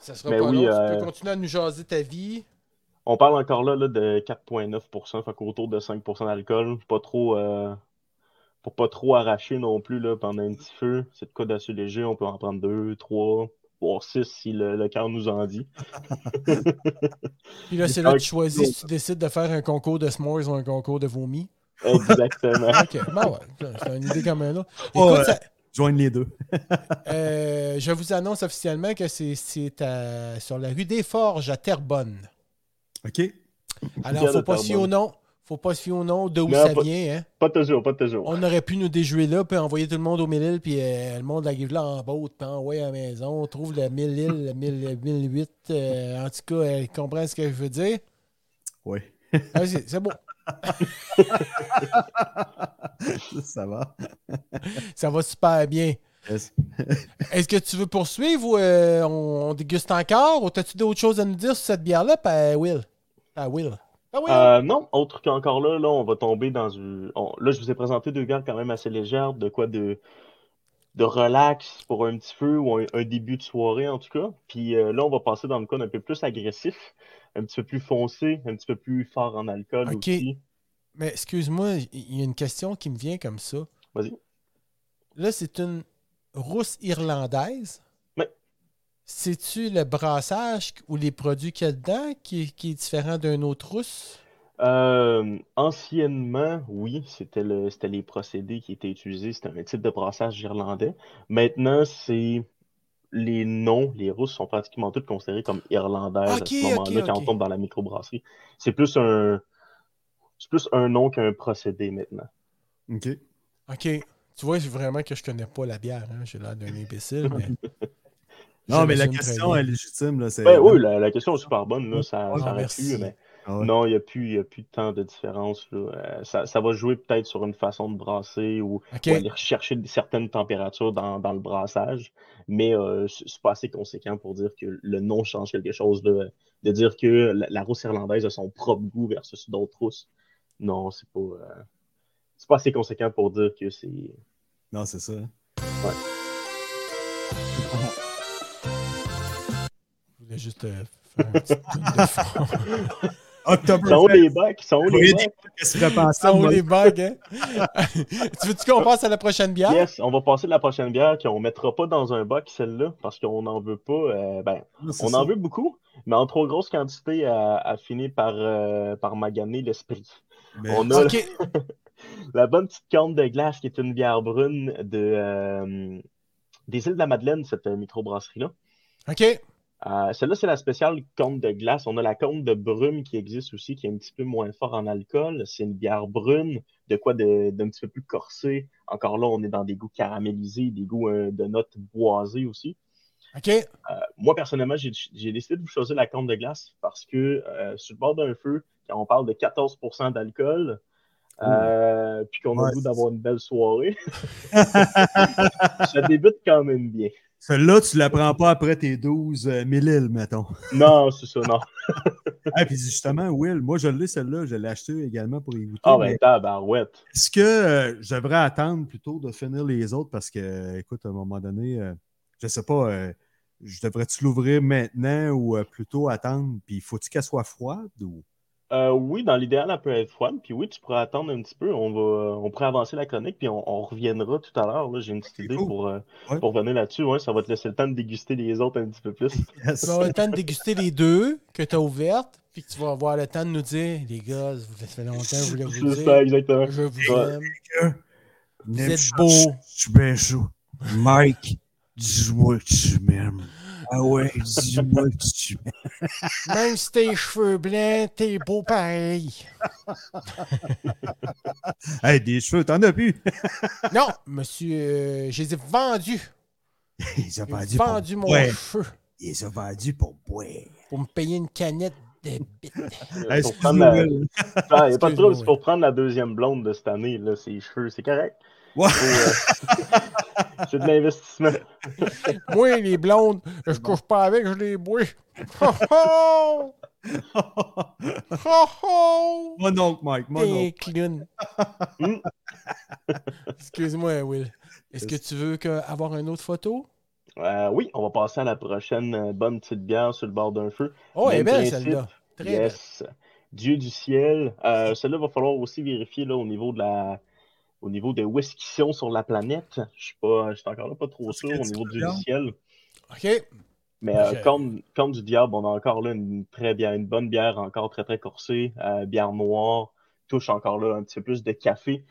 Ça sera Mais pas oui, long. euh, Tu peux continuer à nous jaser ta vie. On parle encore là, là de 4,9%, fait qu'autour de 5% d'alcool. Pas trop, euh, pour pas trop arracher non plus là, pendant un petit feu. C'est de quoi d'assez léger, on peut en prendre deux, trois, voire six si le, le cœur nous en dit. Puis là, c'est là que tu choisis si tu décides de faire un concours de s'mores ou un concours de vomi. Exactement. OK, bon, ouais. C'est une idée comme un autre. Oh, Écoute, euh, ça- Joigne les deux. Euh, je vous annonce officiellement que c'est- sur la rue des Forges à Terrebonne. OK? Alors, Pierre faut de pas Terrebonne. au nom. Faut pas se fier au nom d'où Non, ça pas- vient. Hein. Pas toujours, pas toujours. On aurait pu nous déjouer là, puis envoyer tout le monde au Mille-Îles, puis euh, le monde arrive là en boat, puis envoyer à la maison. On trouve le Mille-Îles, le 1000 le 1008. euh, en tout cas, elle comprend ce que je veux dire? Oui. Ah, c'est c'est bon. ça va. Ça va super bien. Yes. Est-ce que tu veux poursuivre ou euh, on, on déguste encore? Ou as-tu d'autres choses à nous dire sur cette bière-là, pa Will? Ah, Will. Ah. Euh, non, autre qu'encore là, là, on va tomber dans une. on- Là, je vous ai présenté deux bières quand même assez légères, de quoi de, de relax pour un petit feu ou un, un début de soirée en tout cas. Puis euh, là, on va passer dans le code un peu plus agressif, un petit peu plus foncé, un petit peu plus fort en alcool aussi. Mais excuse-moi, il y a une question qui me vient comme ça. Vas-y. Là, c'est une rousse irlandaise? C'est-tu le brassage ou les produits qu'il y a dedans qui, qui est différent d'un autre rousse? Euh, anciennement, oui, c'était le, c'était les procédés qui étaient utilisés. C'était un type de brassage irlandais. Maintenant, c'est les noms, les rousses sont pratiquement toutes considérées comme irlandaises à ce moment-là quand on tombe dans la microbrasserie. C'est plus un, c'est plus un nom qu'un procédé maintenant. OK. OK. Tu vois, c'est vraiment que je connais pas la bière. hein. J'ai l'air d'un imbécile, mais... Non, mais la question est légitime. Là. Ben oui, la, la question est super bonne, là, ça, Ah, ça aurait merci. pu, mais Ah ouais. non, il n'y a plus, il y a plus tant de différence. là. Euh, ça, ça va jouer peut-être sur une façon de brasser ou OK. ou aller rechercher certaines températures dans, dans le brassage, mais euh, c'est pas assez conséquent pour dire que le nom change quelque chose. là. De dire que la, la rousse irlandaise a son propre goût versus d'autres rousses. Non, c'est pas, euh, c'est pas assez conséquent pour dire que c'est. Non, c'est ça. Je voulais juste euh, faire un petit de. October Sont les bacs, sont les bacs. Qu'est-ce que les bugs, hein? tu veux-tu qu'on passe à la prochaine bière? Yes, on va passer à la prochaine bière qu'on mettra pas dans un bac, celle-là, parce qu'on n'en veut pas. euh, ben, on en veut beaucoup, mais en trop grosse quantité, elle, elle finit par, euh, par maganer l'esprit. On a la bonne petite corne de glace qui est une bière brune de, euh, des îles de la Madeleine, cette euh, microbrasserie-là. OK. Euh, Celle-là, c'est la spéciale corne de glace. On a la corne de brume qui existe aussi, qui est un petit peu moins fort en alcool. C'est une bière brune, de quoi de- d'un petit peu plus corsé. Encore là, on est dans des goûts caramélisés, des goûts euh, de notes boisées aussi. OK. Euh, moi, personnellement, j'ai décidé de vous choisir la corne de glace parce que euh, sur le bord d'un feu, quand on parle de 14% d'alcool, euh, puis qu'on a Ouais, le goût d'avoir une belle soirée, ça débute quand même bien. Celle-là, tu la prends pas après tes 12 euh, millil, mettons. Non, c'est ça, non. Ah, puis justement, Will, moi, je l'ai, celle-là. Je l'ai achetée également pour y goûter. Ah, ben, tabarouette. Est-ce que euh, je devrais attendre plutôt de finir les autres? Parce que, euh, écoute, à un moment donné, euh, je sais pas, euh, je devrais-tu l'ouvrir maintenant ou plutôt attendre? Puis faut-il qu'elle soit froide ou? Euh, oui, dans l'idéal, elle peut être froide. Puis oui, tu pourrais attendre un petit peu. On va, on pourrait avancer la chronique, puis on, on reviendra tout à l'heure. là. J'ai une petite Ok, idée cool. pour, euh, Ouais. pour venir là-dessus. Ouais, ça va te laisser le temps de déguster les autres un petit peu plus. Yes. Tu vas avoir le temps de déguster les deux que tu as ouvertes, puis que tu vas avoir le temps de nous dire, les gars, ça fait longtemps que je voulais vous C'est dire. ça, exactement. Je vous Ouais. aime. Vous êtes Je beau. suis bien chaud. Mike, dis-moi que tu m'aimes. Ah ouais, dis-moi que tu m'aimes. Même si tes cheveux blancs, t'es beau pareil. Hey, des cheveux, t'en as plus? Non, monsieur, euh, je les ai vendus. Ils ont J'ai vendu, vendu pour mon boire. cheveu Ils ont vendu pour boire. pour me payer une canette de bite. Hey. Ah, il n'y a pas de trouble, Excuse-moi, c'est pour prendre la deuxième blonde de cette année, là, ses cheveux, c'est correct. Ouais. Faut, euh, c'est de l'investissement. Moi, les blondes, je couche pas avec, je les bois. Ho ho! Ho ho! Mon oncle, Mike, mon oncle. Hmm? Excuse-moi, Will. Est-ce que tu veux que- avoir une autre photo? Euh, oui, on va passer à la prochaine euh, bonne petite bière sur le bord d'un feu. Oh, elle est belle celle-là. Très belle. Yes. Dieu du ciel. Euh, celle-là va falloir aussi vérifier là, au niveau de la. Au niveau de où est-ce qu'ils sont sur la planète. Je suis pas. Je suis encore là pas trop sûr au niveau du ciel. OK. Mais euh, comme, comme du diable, on a encore là une très bien, une bonne bière encore très très corsée, euh, bière noire, touche encore là un petit peu plus de café.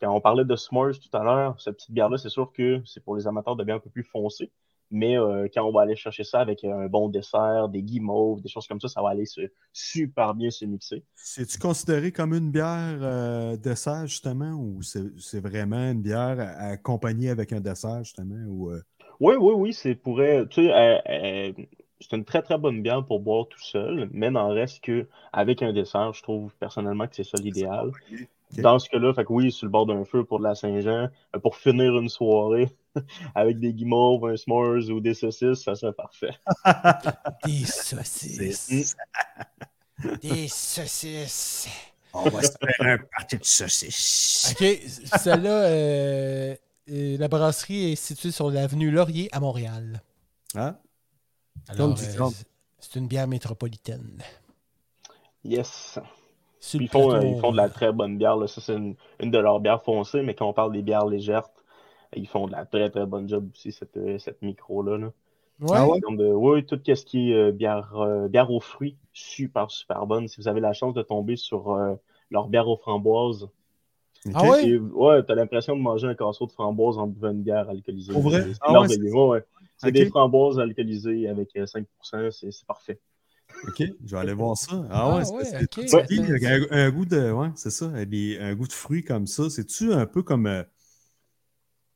Quand on parlait de S'mores tout à l'heure, cette petite bière-là, c'est sûr que c'est pour les amateurs de bière un peu plus foncée. Mais euh, quand on va aller chercher ça avec un bon dessert, des guimauves, des choses comme ça, ça va aller se, super bien se mixer. C'est-tu considéré comme une bière euh, dessert, justement, ou c'est vraiment une bière accompagnée avec un dessert, justement? Ou, euh? Oui, oui, oui, c'est pourrait. Tu sais, c'est une très très bonne bière pour boire tout seul, mais n'en reste qu'avec un dessert, je trouve personnellement que c'est ça l'idéal. Dans ce cas-là, fait que oui, sur le bord d'un feu pour de la Saint-Jean, euh, pour finir une soirée avec des guimauves, un s'mores ou des saucisses, ça serait parfait. des saucisses. des saucisses. On va se faire un parti de saucisses. OK, celle-là, euh, euh, la brasserie est située sur l'avenue Laurier à Montréal. Ah? Alors, c'est une bière métropolitaine. Yes. Ils font, ils font, de la très bonne bière. Ça, c'est une, de leurs bières foncées, mais quand on parle des bières légères, ils font de la très très bonne job aussi, cette, euh, cette micro-là. Là. Ouais. Ah oui, tout ce qui est euh, bière, euh, bière aux fruits, super, super bonne. Si vous avez la chance de tomber sur leur bière aux framboises. Ah ouais? Ouais, t'as l'impression de manger un casseau de framboises en buvant une bière alcoolisée. Pour vrai? C'est ah des framboises alcoolisées avec 5%, c'est parfait. OK, je vais aller voir ça. Ah, ouais, ah c'est un, goût de. Ouais, c'est ça. un goût de fruits comme ça. C'est-tu un peu comme. Euh,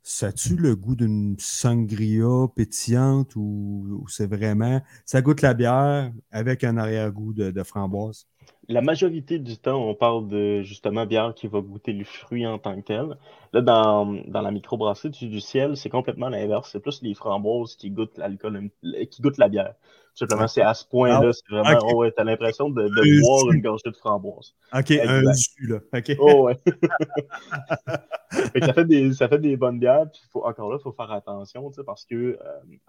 ça tu le goût d'une sangria pétillante ou, c'est vraiment. Ça goûte la bière avec un arrière-goût de, framboise? La majorité du temps, on parle de justement bière qui va goûter le fruit en tant que tel. Là, dans, dans la microbrasserie du, du ciel, c'est complètement l'inverse. C'est plus les framboises qui goûtent l'alcool, qui goûtent la bière simplement, c'est à ce point-là. C'est vraiment, oh ouais, t'as l'impression de, de boire une gorgée de framboise. OK, un jus, là. OK. Oh, ouais. ça, fait des, ça fait des bonnes bières. Puis faut, encore là, il faut faire attention, parce que euh,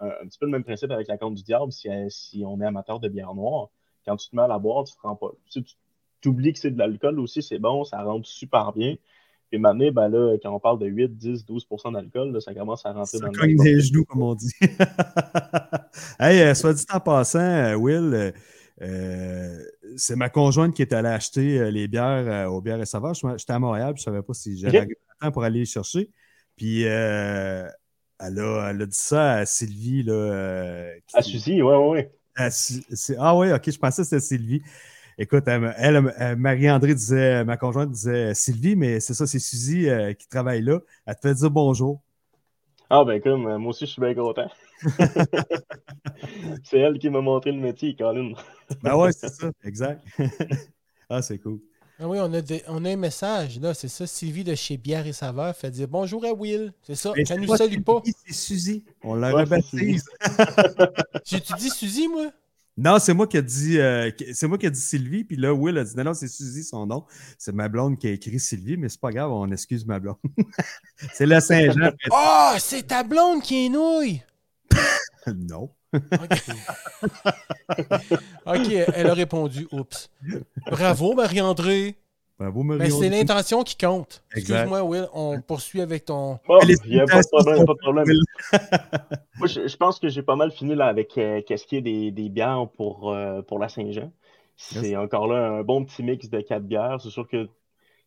un, petit peu le même principe avec la compte du diable, si, si on est amateur de bière noire, quand tu te mets à la boire, tu te rends pas. Tu, tu oublies que c'est de l'alcool aussi, c'est bon, ça rentre super bien. Puis maintenant, ben là, quand on parle de 8, 10, 12% d'alcool, ça commence à rentrer ça dans cogne les genoux, comme on dit. hey, euh, soit dit en passant, euh, Will, euh, c'est ma conjointe qui est allée acheter les bières aux bières et saveurs. J'étais à Montréal, je ne savais pas si j'avais le temps pour aller les chercher. Puis elle, a, elle, a, dit ça à Sylvie. Là, À Suzy, oui, oui, oui. Ah oui, ok, je pensais que c'était Sylvie. Écoute, elle, Marie-André disait, ma conjointe disait Sylvie, mais c'est ça, c'est Suzy euh, qui travaille là. Elle te fait dire bonjour. Ah, ben comme, moi aussi, je suis bien content. c'est elle qui m'a montré le métier, Colin. ben ouais, c'est ça, exact. ah, c'est cool. Ah oui, on a, on a un message, là, c'est ça. Sylvie de chez Bière et Saveur fait dire bonjour à Will. C'est ça. Elle nous salue pas. C'est Suzy. On la rebaptise. J'ai-tu dit Suzy, moi? Non, c'est moi qui ai dit euh, c'est moi qui a dit Sylvie, puis là, Will a dit non, non, c'est Suzy son nom. C'est ma blonde qui a écrit Sylvie, mais c'est pas grave, on excuse ma blonde. c'est la Saint-Jean. oh, c'est ta blonde qui est nouille! non. OK, elle a répondu. Oups. Bravo, Marie-André. Ben, c'est l'intention qui compte. Excuse-moi, Will, on poursuit avec ton. il n'y a pas de problème. Pas de problème. Moi, je, pense que j'ai pas mal fini là, avec euh, qu'est-ce qui est des, des bières pour, euh, pour la Saint-Jean. C'est encore là un bon petit mix de quatre bières. C'est sûr que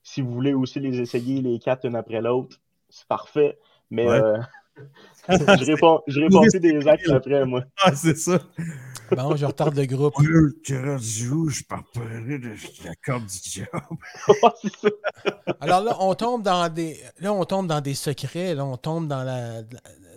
si vous voulez aussi les essayer les quatre une après l'autre, c'est parfait. Mais euh, je réponds, je réponds plus des actes après, moi. Ah, c'est ça. Bon, je retarde le groupe. Je parlerai de la corde du diable. Alors là, on tombe dans des. Là, on tombe dans des secrets. Là, on tombe dans la.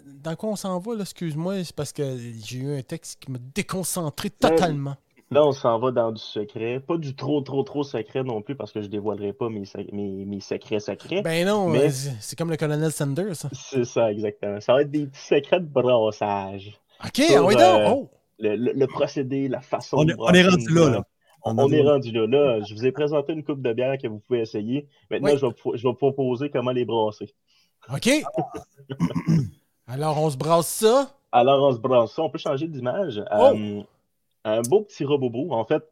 Dans quoi on s'en va, là, excuse-moi, c'est parce que j'ai eu un texte qui m'a déconcentré totalement. Là, on s'en va dans du secret. Pas du trop, trop, trop secret non plus, parce que je dévoilerai pas mes, mes, mes secrets secrets. Ben non, mais... c'est comme le colonel Sanders. C'est ça, exactement. Ça va être des petits secrets de brassage. OK, ah oui, donc. Euh, oh. Le, procédé, la façon on de On est rendu là, là. On, est rendu là. Là, je vous ai présenté une coupe de bière que vous pouvez essayer. Maintenant, je, vais, je vais proposer comment les brasser. OK. Alors, on se brasse ça. Alors, on se brasse ça. On peut changer d'image. Oh. Euh, un beau petit robot. En fait,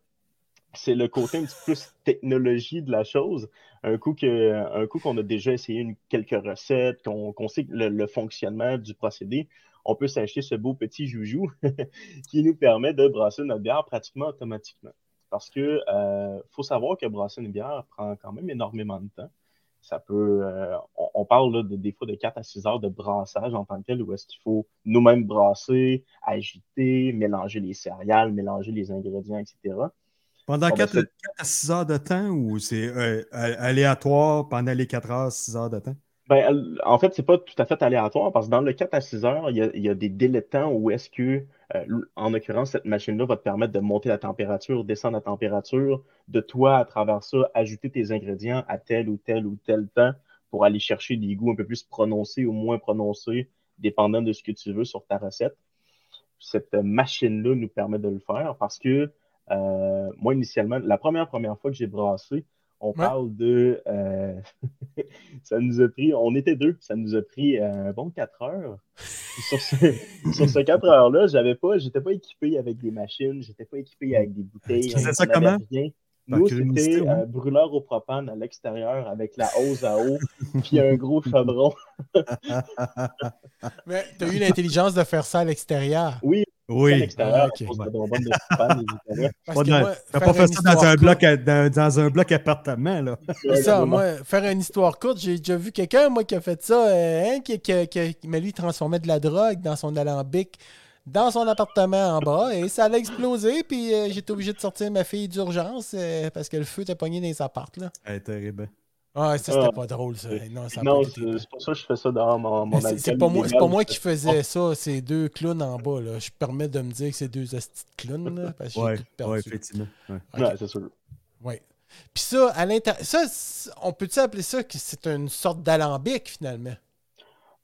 c'est le côté un petit peu plus technologie de la chose. Un coup coup qu'on a déjà essayé quelques recettes, qu'on sait le, fonctionnement du procédé, on peut s'acheter ce beau petit joujou qui nous permet de brasser notre bière pratiquement automatiquement. Parce que euh, faut savoir que brasser une bière prend quand même énormément de temps. Ça peut, euh, on, on parle là, de, des fois de 4 à 6 heures de brassage en tant que tel, où est-ce qu'il faut nous-mêmes brasser, agiter, mélanger les céréales, mélanger les ingrédients, etc. Pendant Bon, ben, 4, c'est- à 6 heures de temps ou c'est euh, aléatoire pendant les 4 heures, 6 heures de temps? Ben, en fait, c'est pas tout à fait aléatoire parce que dans le 4 à 6 heures, il y a, il y a des délais de temps où est-ce que, euh, en l'occurrence, cette machine-là va te permettre de monter la température, descendre la température, de toi, à travers ça, ajouter tes ingrédients à tel ou tel ou tel temps pour aller chercher des goûts un peu plus prononcés ou moins prononcés, dépendant de ce que tu veux sur ta recette. Cette machine-là nous permet de le faire parce que, euh, moi, initialement, la première, première fois que j'ai brassé, on parle de. euh, ça nous a pris. On était deux. Ça nous a pris euh, un bon 4 heures. Sur ce, sur ce 4 heures-là, j'avais pas, j'étais pas équipé avec des machines, j'étais pas équipé avec des bouteilles. Tu faisais ça comment? rien. Nous, c'était ouais. un brûleur au propane à l'extérieur avec la hausse à eau, puis un gros chaudron. Mais t'as eu l'intelligence de faire ça à l'extérieur. Oui, à Oui. l'extérieur, Ah, Pas T'as fait ça dans un, courte- bloc, à- dans, dans un bloc appartement, là. C'est ça, moi, faire une histoire courte, j'ai déjà vu quelqu'un, moi, qui a fait ça, euh, hein, qui, qui- qui- mais lui, il transformait de la drogue dans son alambic dans son appartement en bas, et ça allait exploser, puis euh, j'étais obligé de sortir ma fille d'urgence, euh, parce que le feu était pogné dans les appartes, là. Elle est terrible. Ah, ça, c'était Ah. pas drôle, ça. Non, ça a Non, pas été- c'est pour ça que je fais ça dans mon, mon C'est- pas moi, pas moi qui faisais ça, c'est deux clowns en bas. Là. Je permets de me dire que c'est deux hosties de clowns. Là, parce que j'ai Ouais, tout perdu. ouais, effectivement. ouais. C'est sûr. Ouais. Puis ça, à l'intérieur, ça, on peut-tu appeler ça que c'est une sorte d'alambic finalement?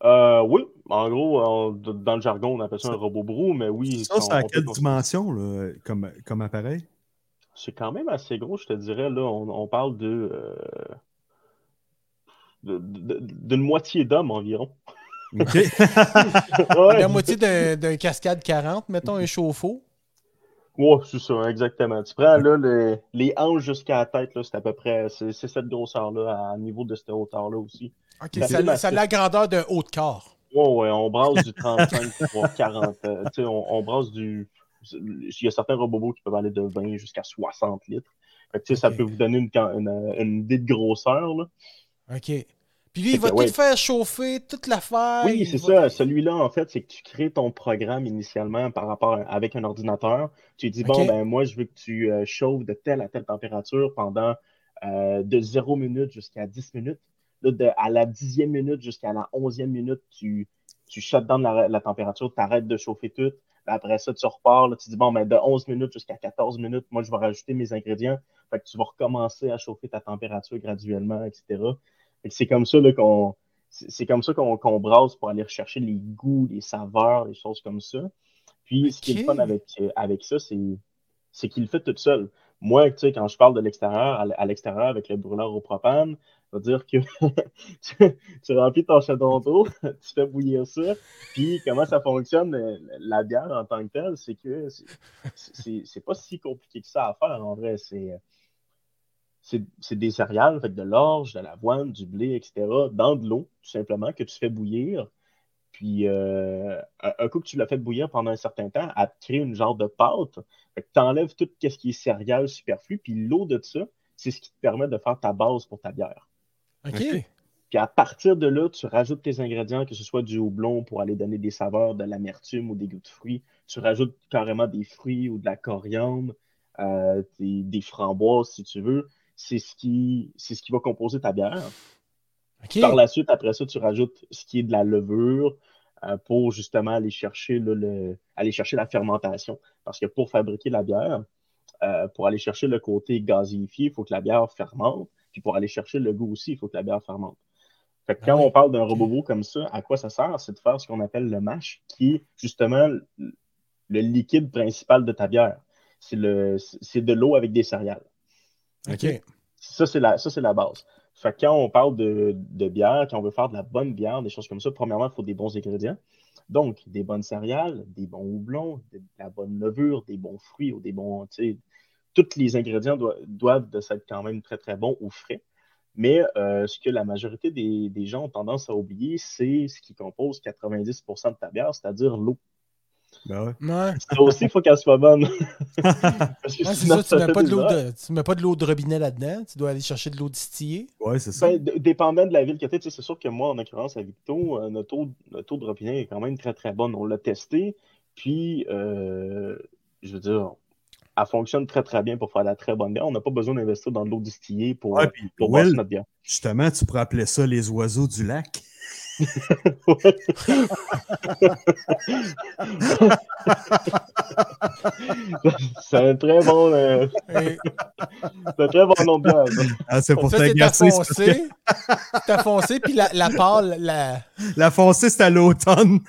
Euh, oui, en gros, dans le jargon, on appelle ça un robot brou, mais oui. Ça, c'est à quelle peut- dimension, là, comme, comme appareil? C'est quand même assez gros, je te dirais. Là, on, on parle de, euh, d'une moitié d'homme environ. Ouais, La moitié d'un cascade 40, mettons un chauffe-eau. ouais, c'est ça, exactement. Tu prends là, le- les hanches jusqu'à la tête, là, c'est à peu près c'est cette grosseur-là, à niveau de cette hauteur-là aussi. Ok, Ben, ça, a la grandeur d'un haut de corps. Ouais, ouais, on brasse du 35 pour 40. euh, tu sais, on, on brasse du. Il y a certains robots qui peuvent aller de 20 jusqu'à 60 litres. Fait que, ça peut vous donner une, une, une idée de grosseur. Là. OK. Puis lui, il va que, tout ouais. faire chauffer, toute l'affaire. Oui, c'est va- ça. Celui-là, en fait, c'est que tu crées ton programme initialement par rapport à- avec un ordinateur. Tu dis, bon, ben moi, je veux que tu euh, chauffes de telle à telle température pendant euh, de 0 minutes jusqu'à 10 minutes. Là, de, à la dixième minute jusqu'à la onzième minute, tu, tu shut down la, la température, tu arrêtes de chauffer tout. Après ça, tu repars. Là, tu dis, bon, ben, de 11 minutes jusqu'à 14 minutes, moi, je vais rajouter mes ingrédients. Fait que tu vas recommencer à chauffer ta température graduellement, etc. C'est comme ça là, qu'on c'est comme ça qu'on qu'on brasse pour aller rechercher les goûts, les saveurs, les choses comme ça. Puis, ce qui est le fun avec, avec ça, c'est c'est qu'il le fait tout seul. Moi, tu sais, quand je parle de l'extérieur, à l'extérieur avec le brûleur au propane, ça veut dire que tu, tu remplis ton chaudron d'eau, tu fais bouillir ça, puis comment ça fonctionne, euh, la bière en tant que telle, c'est que c'est pas si compliqué que ça à faire, en vrai. C'est c'est c'est des céréales, fait de l'orge, de l'avoine, du blé, etc., dans de l'eau, tout simplement, que tu fais bouillir. Puis, euh, un, coup que tu l'as fait bouillir pendant un certain temps, elle te crée une genre de pâte. Fait que tu enlèves tout ce qui est céréales superflu, puis l'eau de ça, c'est ce qui te permet de faire ta base pour ta bière. OK. Ok. Puis à partir de là, tu rajoutes tes ingrédients, que ce soit du houblon pour aller donner des saveurs, de l'amertume ou des goûts de fruits. Tu rajoutes carrément des fruits ou de la coriandre, euh, des, des framboises si tu veux. C'est ce qui, c'est ce qui va composer ta bière. Par la suite, après ça, tu rajoutes ce qui est de la levure euh, pour justement aller chercher, là, le, aller chercher la fermentation. Parce que pour fabriquer la bière, euh, pour aller chercher le côté gazéifié, il faut que la bière fermente. Puis pour aller chercher le goût aussi, il faut que la bière fermente. Fait que quand Ah oui, on parle d'un robot comme ça, à quoi ça sert? C'est de faire ce qu'on appelle le mash, qui est justement le, liquide principal de ta bière. C'est le, c'est de l'eau avec des céréales. OK. Ça, c'est la, ça, c'est la base. Fait que quand on parle de, de bière, quand on veut faire de la bonne bière, des choses comme ça, premièrement, il faut des bons ingrédients. Donc, des bonnes céréales, des bons houblons, de la bonne levure, des bons fruits ou des bons. tu sais, Tous les ingrédients doivent, doivent de s'être quand même très, très bons ou frais. Mais euh, ce que la majorité des, des gens ont tendance à oublier, c'est ce qui compose 90% de ta bière, c'est-à-dire l'eau. Ben ouais. Ouais. Ça aussi, il faut qu'elle soit bonne. Parce que Ouais, c'est sinon, ça, tu mets, fait pas de des l'eau erreurs. de, tu mets pas de l'eau de robinet là-dedans. Tu dois aller chercher de l'eau distillée. Ouais, c'est ça. Ben, dépendant de la ville que tu es, c'est sûr que moi, en occurrence, à Victo, euh, notre, eau, notre eau de robinet est quand même très très bonne. On l'a testé, puis euh, je veux dire, elle fonctionne très très bien pour faire de la très bonne bière. On n'a pas besoin d'investir dans de l'eau distillée pour, Ouais, puis pour Will, notre bière. justement, tu pourrais appeler ça les oiseaux du lac. c'est un très bon, euh, Et c'est un très bon nom de. Ah, c'est pour t'agacer. c'est parce que foncée. Ta foncée, puis la, la pâle, la... La foncée, c'est à l'automne.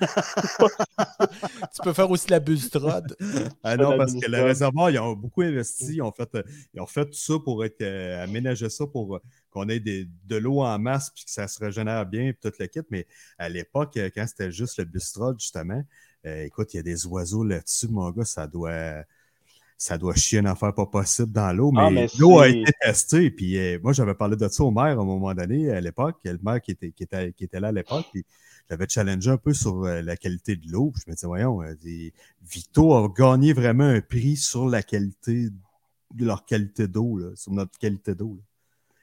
tu peux faire aussi la bustrode. Ah non, parce que le réservoir, ils ont beaucoup investi. Ils ont fait, ils ont fait tout ça pour être euh, aménager ça pour euh, qu'on ait des- de l'eau en masse puis que ça se régénère bien puis tout le kit. Mais à l'époque, euh, quand c'était juste le bistrot, justement, euh, écoute, il y a des oiseaux là-dessus, mon gars, ça doit. Ça doit chier une affaire pas possible dans l'eau, mais, Ah, mais l'eau a été testée. Puis euh, moi, j'avais parlé de ça au maire à un moment donné, à l'époque. Le maire qui était, qui était, qui était là à l'époque. Puis j'avais challengé un peu sur euh, la qualité de l'eau. Je me disais, voyons, euh, des- Vito a gagné vraiment un prix sur la qualité de leur qualité d'eau, sur notre qualité d'eau.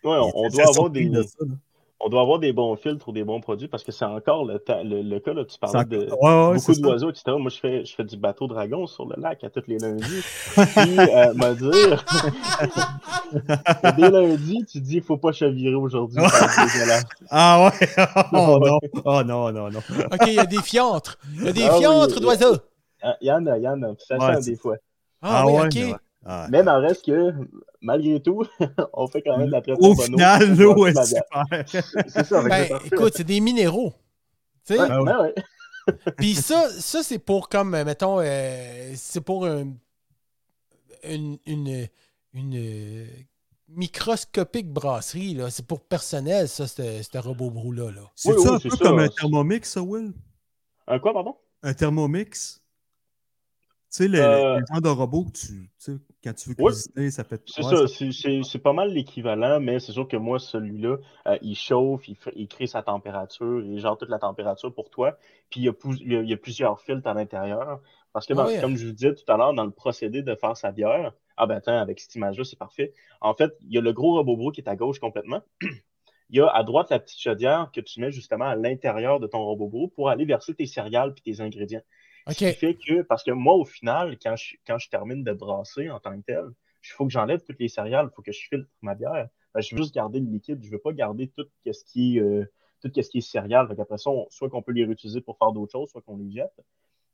Ouais, on, doit avoir des, de ça, là. on doit avoir des bons filtres ou des bons produits parce que c'est encore le, ta- le, le cas, là, tu parlais de encore- ouais, ouais, beaucoup d'oiseaux, etc. Moi, je fais, je fais du bateau dragon sur le lac à tous les lundis. Puis, euh, m'a dire, dès lundi, tu dis, il faut pas chavirer aujourd'hui. Ah ouais! Oh non! Oh non, non, non. OK, il y a des fiantres. Il y a des Ah fiantres oui. d'oiseaux. Ah, Il y en a, il y en a. Ça Ouais, sent des fois. Ah, Ah oui, ouais, OK. ouais. Ah. Mais il en reste que, malgré tout, on fait quand même la très Au final, l'eau est super. C'est ça, avec Ben, écoute, c'est des minéraux. Tu sais? Ouais, Ah ouais. ben ouais. Puis ça, ça c'est pour comme, euh, mettons, euh, c'est pour un- une, une, une, euh, microscopique brasserie. là. C'est pour personnel, ça, ce robot brou-là. Là. C'est Oui, ça oui, un c'est peu ça. comme un thermomix, ça, Will? Un quoi, pardon? Un thermomix? Tu sais, le, Euh, le genre de robot que tu, tu sais, quand tu veux Oui. cuisiner, ça fait... C'est Ouais, ça, c'est- c'est c'est pas mal l'équivalent, mais c'est sûr que moi, celui-là, euh, il chauffe, il, fait- il crée sa température, il gère toute la température pour toi, puis il y a, pou- il y a- il y a plusieurs filtres à l'intérieur. Parce que, Ah dans- oui. comme je vous disais tout à l'heure, dans le procédé de faire sa bière, ah ben attends, avec cette image-là, c'est parfait. En fait, il y a le gros robot brou qui est à gauche complètement. Il y a à droite la petite chaudière que tu mets justement à l'intérieur de ton robot brou pour aller verser tes céréales puis tes ingrédients. Ce qui fait que, parce que moi, au final, quand je, quand je termine de brasser en tant que tel, il faut que j'enlève toutes les céréales, il faut que je filtre ma bière. Ben, je veux juste garder le liquide, je veux pas garder tout ce qui est, euh, tout ce qui est céréales. Qu'après ça, on- soit qu'on peut les réutiliser pour faire d'autres choses, soit qu'on les jette.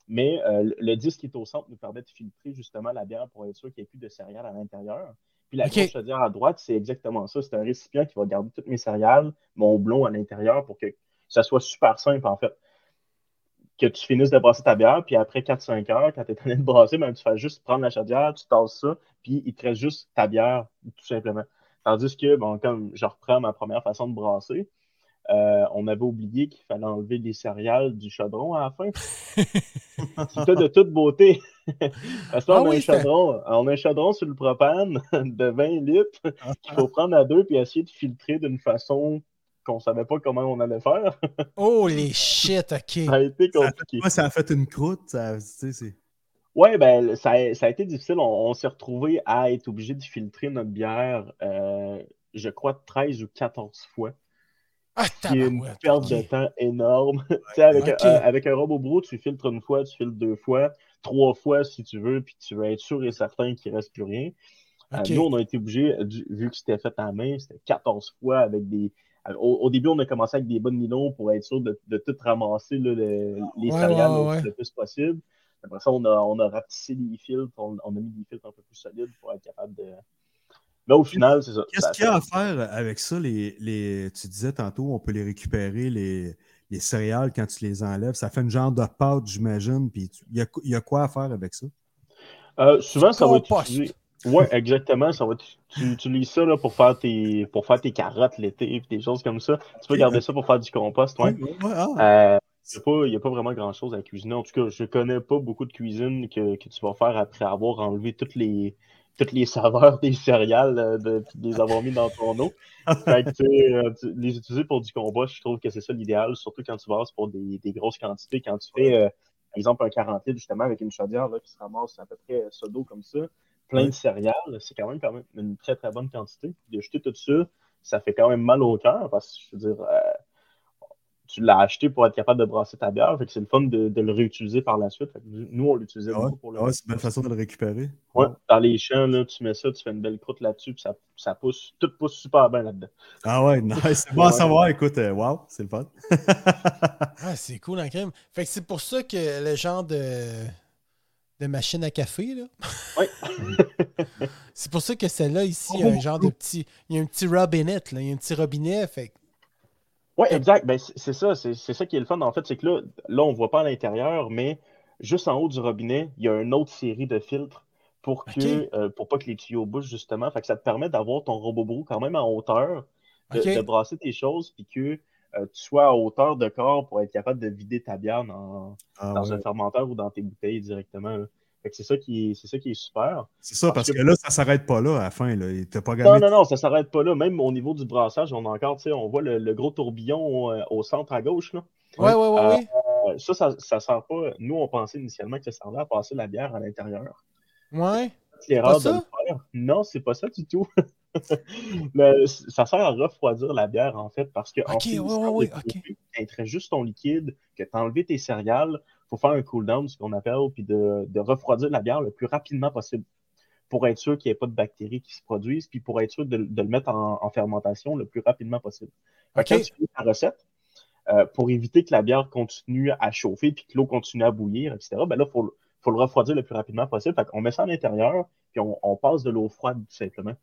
Mais euh, le- disque qui est au centre nous permet de filtrer justement la bière pour être sûr qu'il n'y ait plus de céréales à l'intérieur. Puis la Ok. grosse à droite, c'est exactement ça. C'est un récipient qui va garder toutes mes céréales, mon blond à l'intérieur pour que ça soit super simple en fait. Que tu finisses de brasser ta bière, puis après 4-5 heures, quand tu es en train de brasser, ben, tu fais juste prendre la chaudière, tu tasses ça, puis il te reste juste ta bière, tout simplement. Tandis que, bon, comme je reprends ma première façon de brasser, euh, on avait oublié qu'il fallait enlever les céréales du chaudron à la fin. C'était de toute beauté. Parce là, Ah on, a oui, un chaudron, on a un chaudron sur le propane de 20 litres qu'il faut prendre à deux puis essayer de filtrer d'une façon qu'on savait pas comment on allait faire. Holy shit, OK. Ça a été Ça a fait- compliqué. Moi, ça a fait une croûte. Ça, c'est... Ouais, ben, ça a, ça a été difficile. On, on s'est retrouvé à être obligé de filtrer notre bière, euh, je crois, 13 ou 14 fois. Ah, Ce qui est une perte de temps énorme. Tu sais, avec, un, euh, avec un robot brou, tu filtres une fois, tu filtres deux fois, trois fois si tu veux, puis tu veux être sûr et certain qu'il ne reste plus rien. Euh, nous, on a été obligés, du- vu que c'était fait à main, c'était 14 fois avec des. euh, Au, au début, on a commencé avec des bonnes nylons pour être sûr de, de tout ramasser là, le- les Ouais, céréales ouais, le- ouais. le plus possible. Après ça, on a, on a rapetissé les filtres, on, on a mis des filtres un peu plus solides pour être capable de. Mais au final, c'est ça. Qu'est-ce Ça- qu'il y a à faire avec ça? Les, les, tu disais tantôt, on peut les récupérer, les, les céréales, quand tu les enlèves. Ça fait une genre de pâte, j'imagine. Puis il y a, il y a quoi à faire avec ça? Euh, souvent, ça va être utilisé. Oui, exactement. Ça va être... Tu utilises ça là, pour, faire tes... pour faire tes carottes l'été et des choses comme ça. Tu peux garder ça pour faire du compost. Ouais. Ouais, ouais, ah. Euh, Il n'y a, pas- y a pas vraiment grand-chose à cuisiner. En tout cas, je connais pas beaucoup de cuisine que, que tu vas faire après avoir enlevé toutes les, toutes les saveurs des céréales, euh, de, les avoir mis dans ton eau. Fait que, tu euh, tu- les utiliser pour du compost, je trouve que c'est ça l'idéal, surtout quand tu vas pour des, des grosses quantités. Quand tu fais euh, exemple, un 40 litres, justement, avec une chaudière là, qui se ramasse à peu près ça d'eau comme ça, plein de céréales, c'est quand même, quand même une très, très bonne quantité. De jeter tout ça, ça fait quand même mal au cœur parce que, je veux dire, euh, tu l'as acheté pour être capable de brasser ta bière. Fait que c'est le fun de, de le réutiliser par la suite. Fait que nous, on l'utilisait Ah ouais, beaucoup pour le. Ah ouais, c'est une bonne façon de le récupérer. Ouais, dans les champs, là, tu mets ça, tu fais une belle croûte là-dessus, puis ça, ça pousse, tout pousse super bien là-dedans. Ah ouais, nice. C'est bon à savoir. Écoute, euh, wow, c'est le fun. Ah, c'est cool en crème. Fait que c'est pour ça que le genre de, de machine à café, là. Oui. c'est pour ça que celle-là, ici, il y a un genre de petit. Il y a un petit robinet, là. Il y a un petit robinet. Fait Oui, exact. Ben, c'est ça, c'est ça qui est le fun. En fait, c'est que là, là, on voit pas à l'intérieur, mais juste en haut du robinet, il y a une autre série de filtres pour que euh, pour pas que les tuyaux bougent, justement. Fait que ça te permet d'avoir ton robot brou quand même en hauteur, de, de brasser tes choses, puis que euh, tu sois à hauteur de corps pour être capable de vider ta bière dans, Ah dans ouais. un fermenteur ou dans tes bouteilles directement. là. Fait que c'est ça qui est, c'est ça qui est super. C'est ça, parce parce que que- là, ça s'arrête pas là à la fin. Là. T'as pas Non, gagné. non, non, ça s'arrête pas là. Même au niveau du brassage, on a encore, tu sais, on voit le, le gros tourbillon euh, au centre à gauche, là. Ouais, ouais, ouais, Euh, ouais. Ça, ça, ça sert pas. Nous, on pensait initialement que ça servait à passer la bière à l'intérieur. Ouais. C'est l'erreur de le faire. Non, c'est pas ça du tout. Le- ça sert à refroidir la bière, en fait, parce que en Ok, finissant ouais, juste ton liquide, que tu as enlevé tes céréales, il faut faire un cool-down, ce qu'on appelle, puis de, de refroidir la bière le plus rapidement possible pour être sûr qu'il n'y ait pas de bactéries qui se produisent, puis pour être sûr de, de le mettre en, en fermentation le plus rapidement possible. Quand tu fais ta recette, euh, pour éviter que la bière continue à chauffer puis que l'eau continue à bouillir, etc., ben là, il faut, faut le refroidir le plus rapidement possible. Fait qu'on met ça à l'intérieur, puis on, on passe de l'eau froide tout simplement.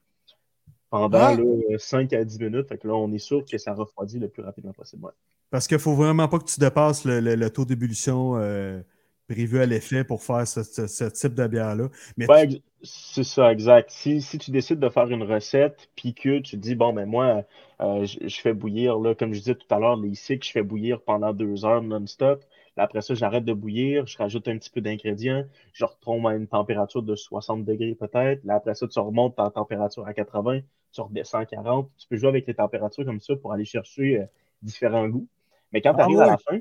Pendant Ah. là, 5 à 10 minutes. Fait que là, on est sûr que ça refroidit le plus rapidement possible. ouais. Parce qu'il faut vraiment pas que tu dépasses le, le- le taux d'ébullition euh, prévu à l'effet pour faire ce, ce- ce type de bière-là. Mais Ouais, ex- c'est ça, exact. Si, si tu décides de faire une recette, puis que tu dis, bon, ben moi, euh, je, je fais bouillir, là, comme je disais tout à l'heure, les cycles, je fais bouillir pendant deux heures non-stop. Là, après ça, j'arrête de bouillir, je rajoute un petit peu d'ingrédients, je retombe à une température de 60 degrés peut-être. Là, après ça, tu remontes ta température à 80, tu redescends à 40. Tu peux jouer avec les températures comme ça pour aller chercher euh, différents goûts. Mais quand tu Ah arrives ouais. à la fin,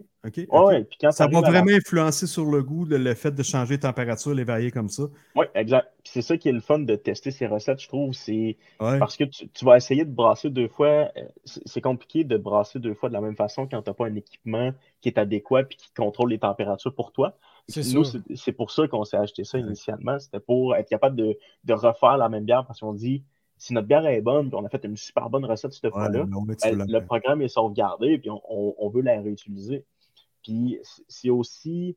ouais, puis quand ça va la vraiment influencer sur le goût, le, le fait de changer de température, les varier comme ça. Oui, exact. Puis C'est ça qui est le fun de tester ces recettes, je trouve. C'est Ouais. parce que tu, tu vas essayer de brasser deux fois. euh, C'est compliqué de brasser deux fois de la même façon quand tu n'as pas un équipement qui est adéquat et qui contrôle les températures pour toi. C'est Nous, c'est c'est pour ça qu'on s'est acheté ça initialement. C'était pour être capable de, de refaire la même bière parce qu'on dit si notre bière est bonne, puis on a fait une super bonne recette cette Ouais, fois-là, ben, le programme est sauvegardé puis on, on- on veut la réutiliser. Puis c'est aussi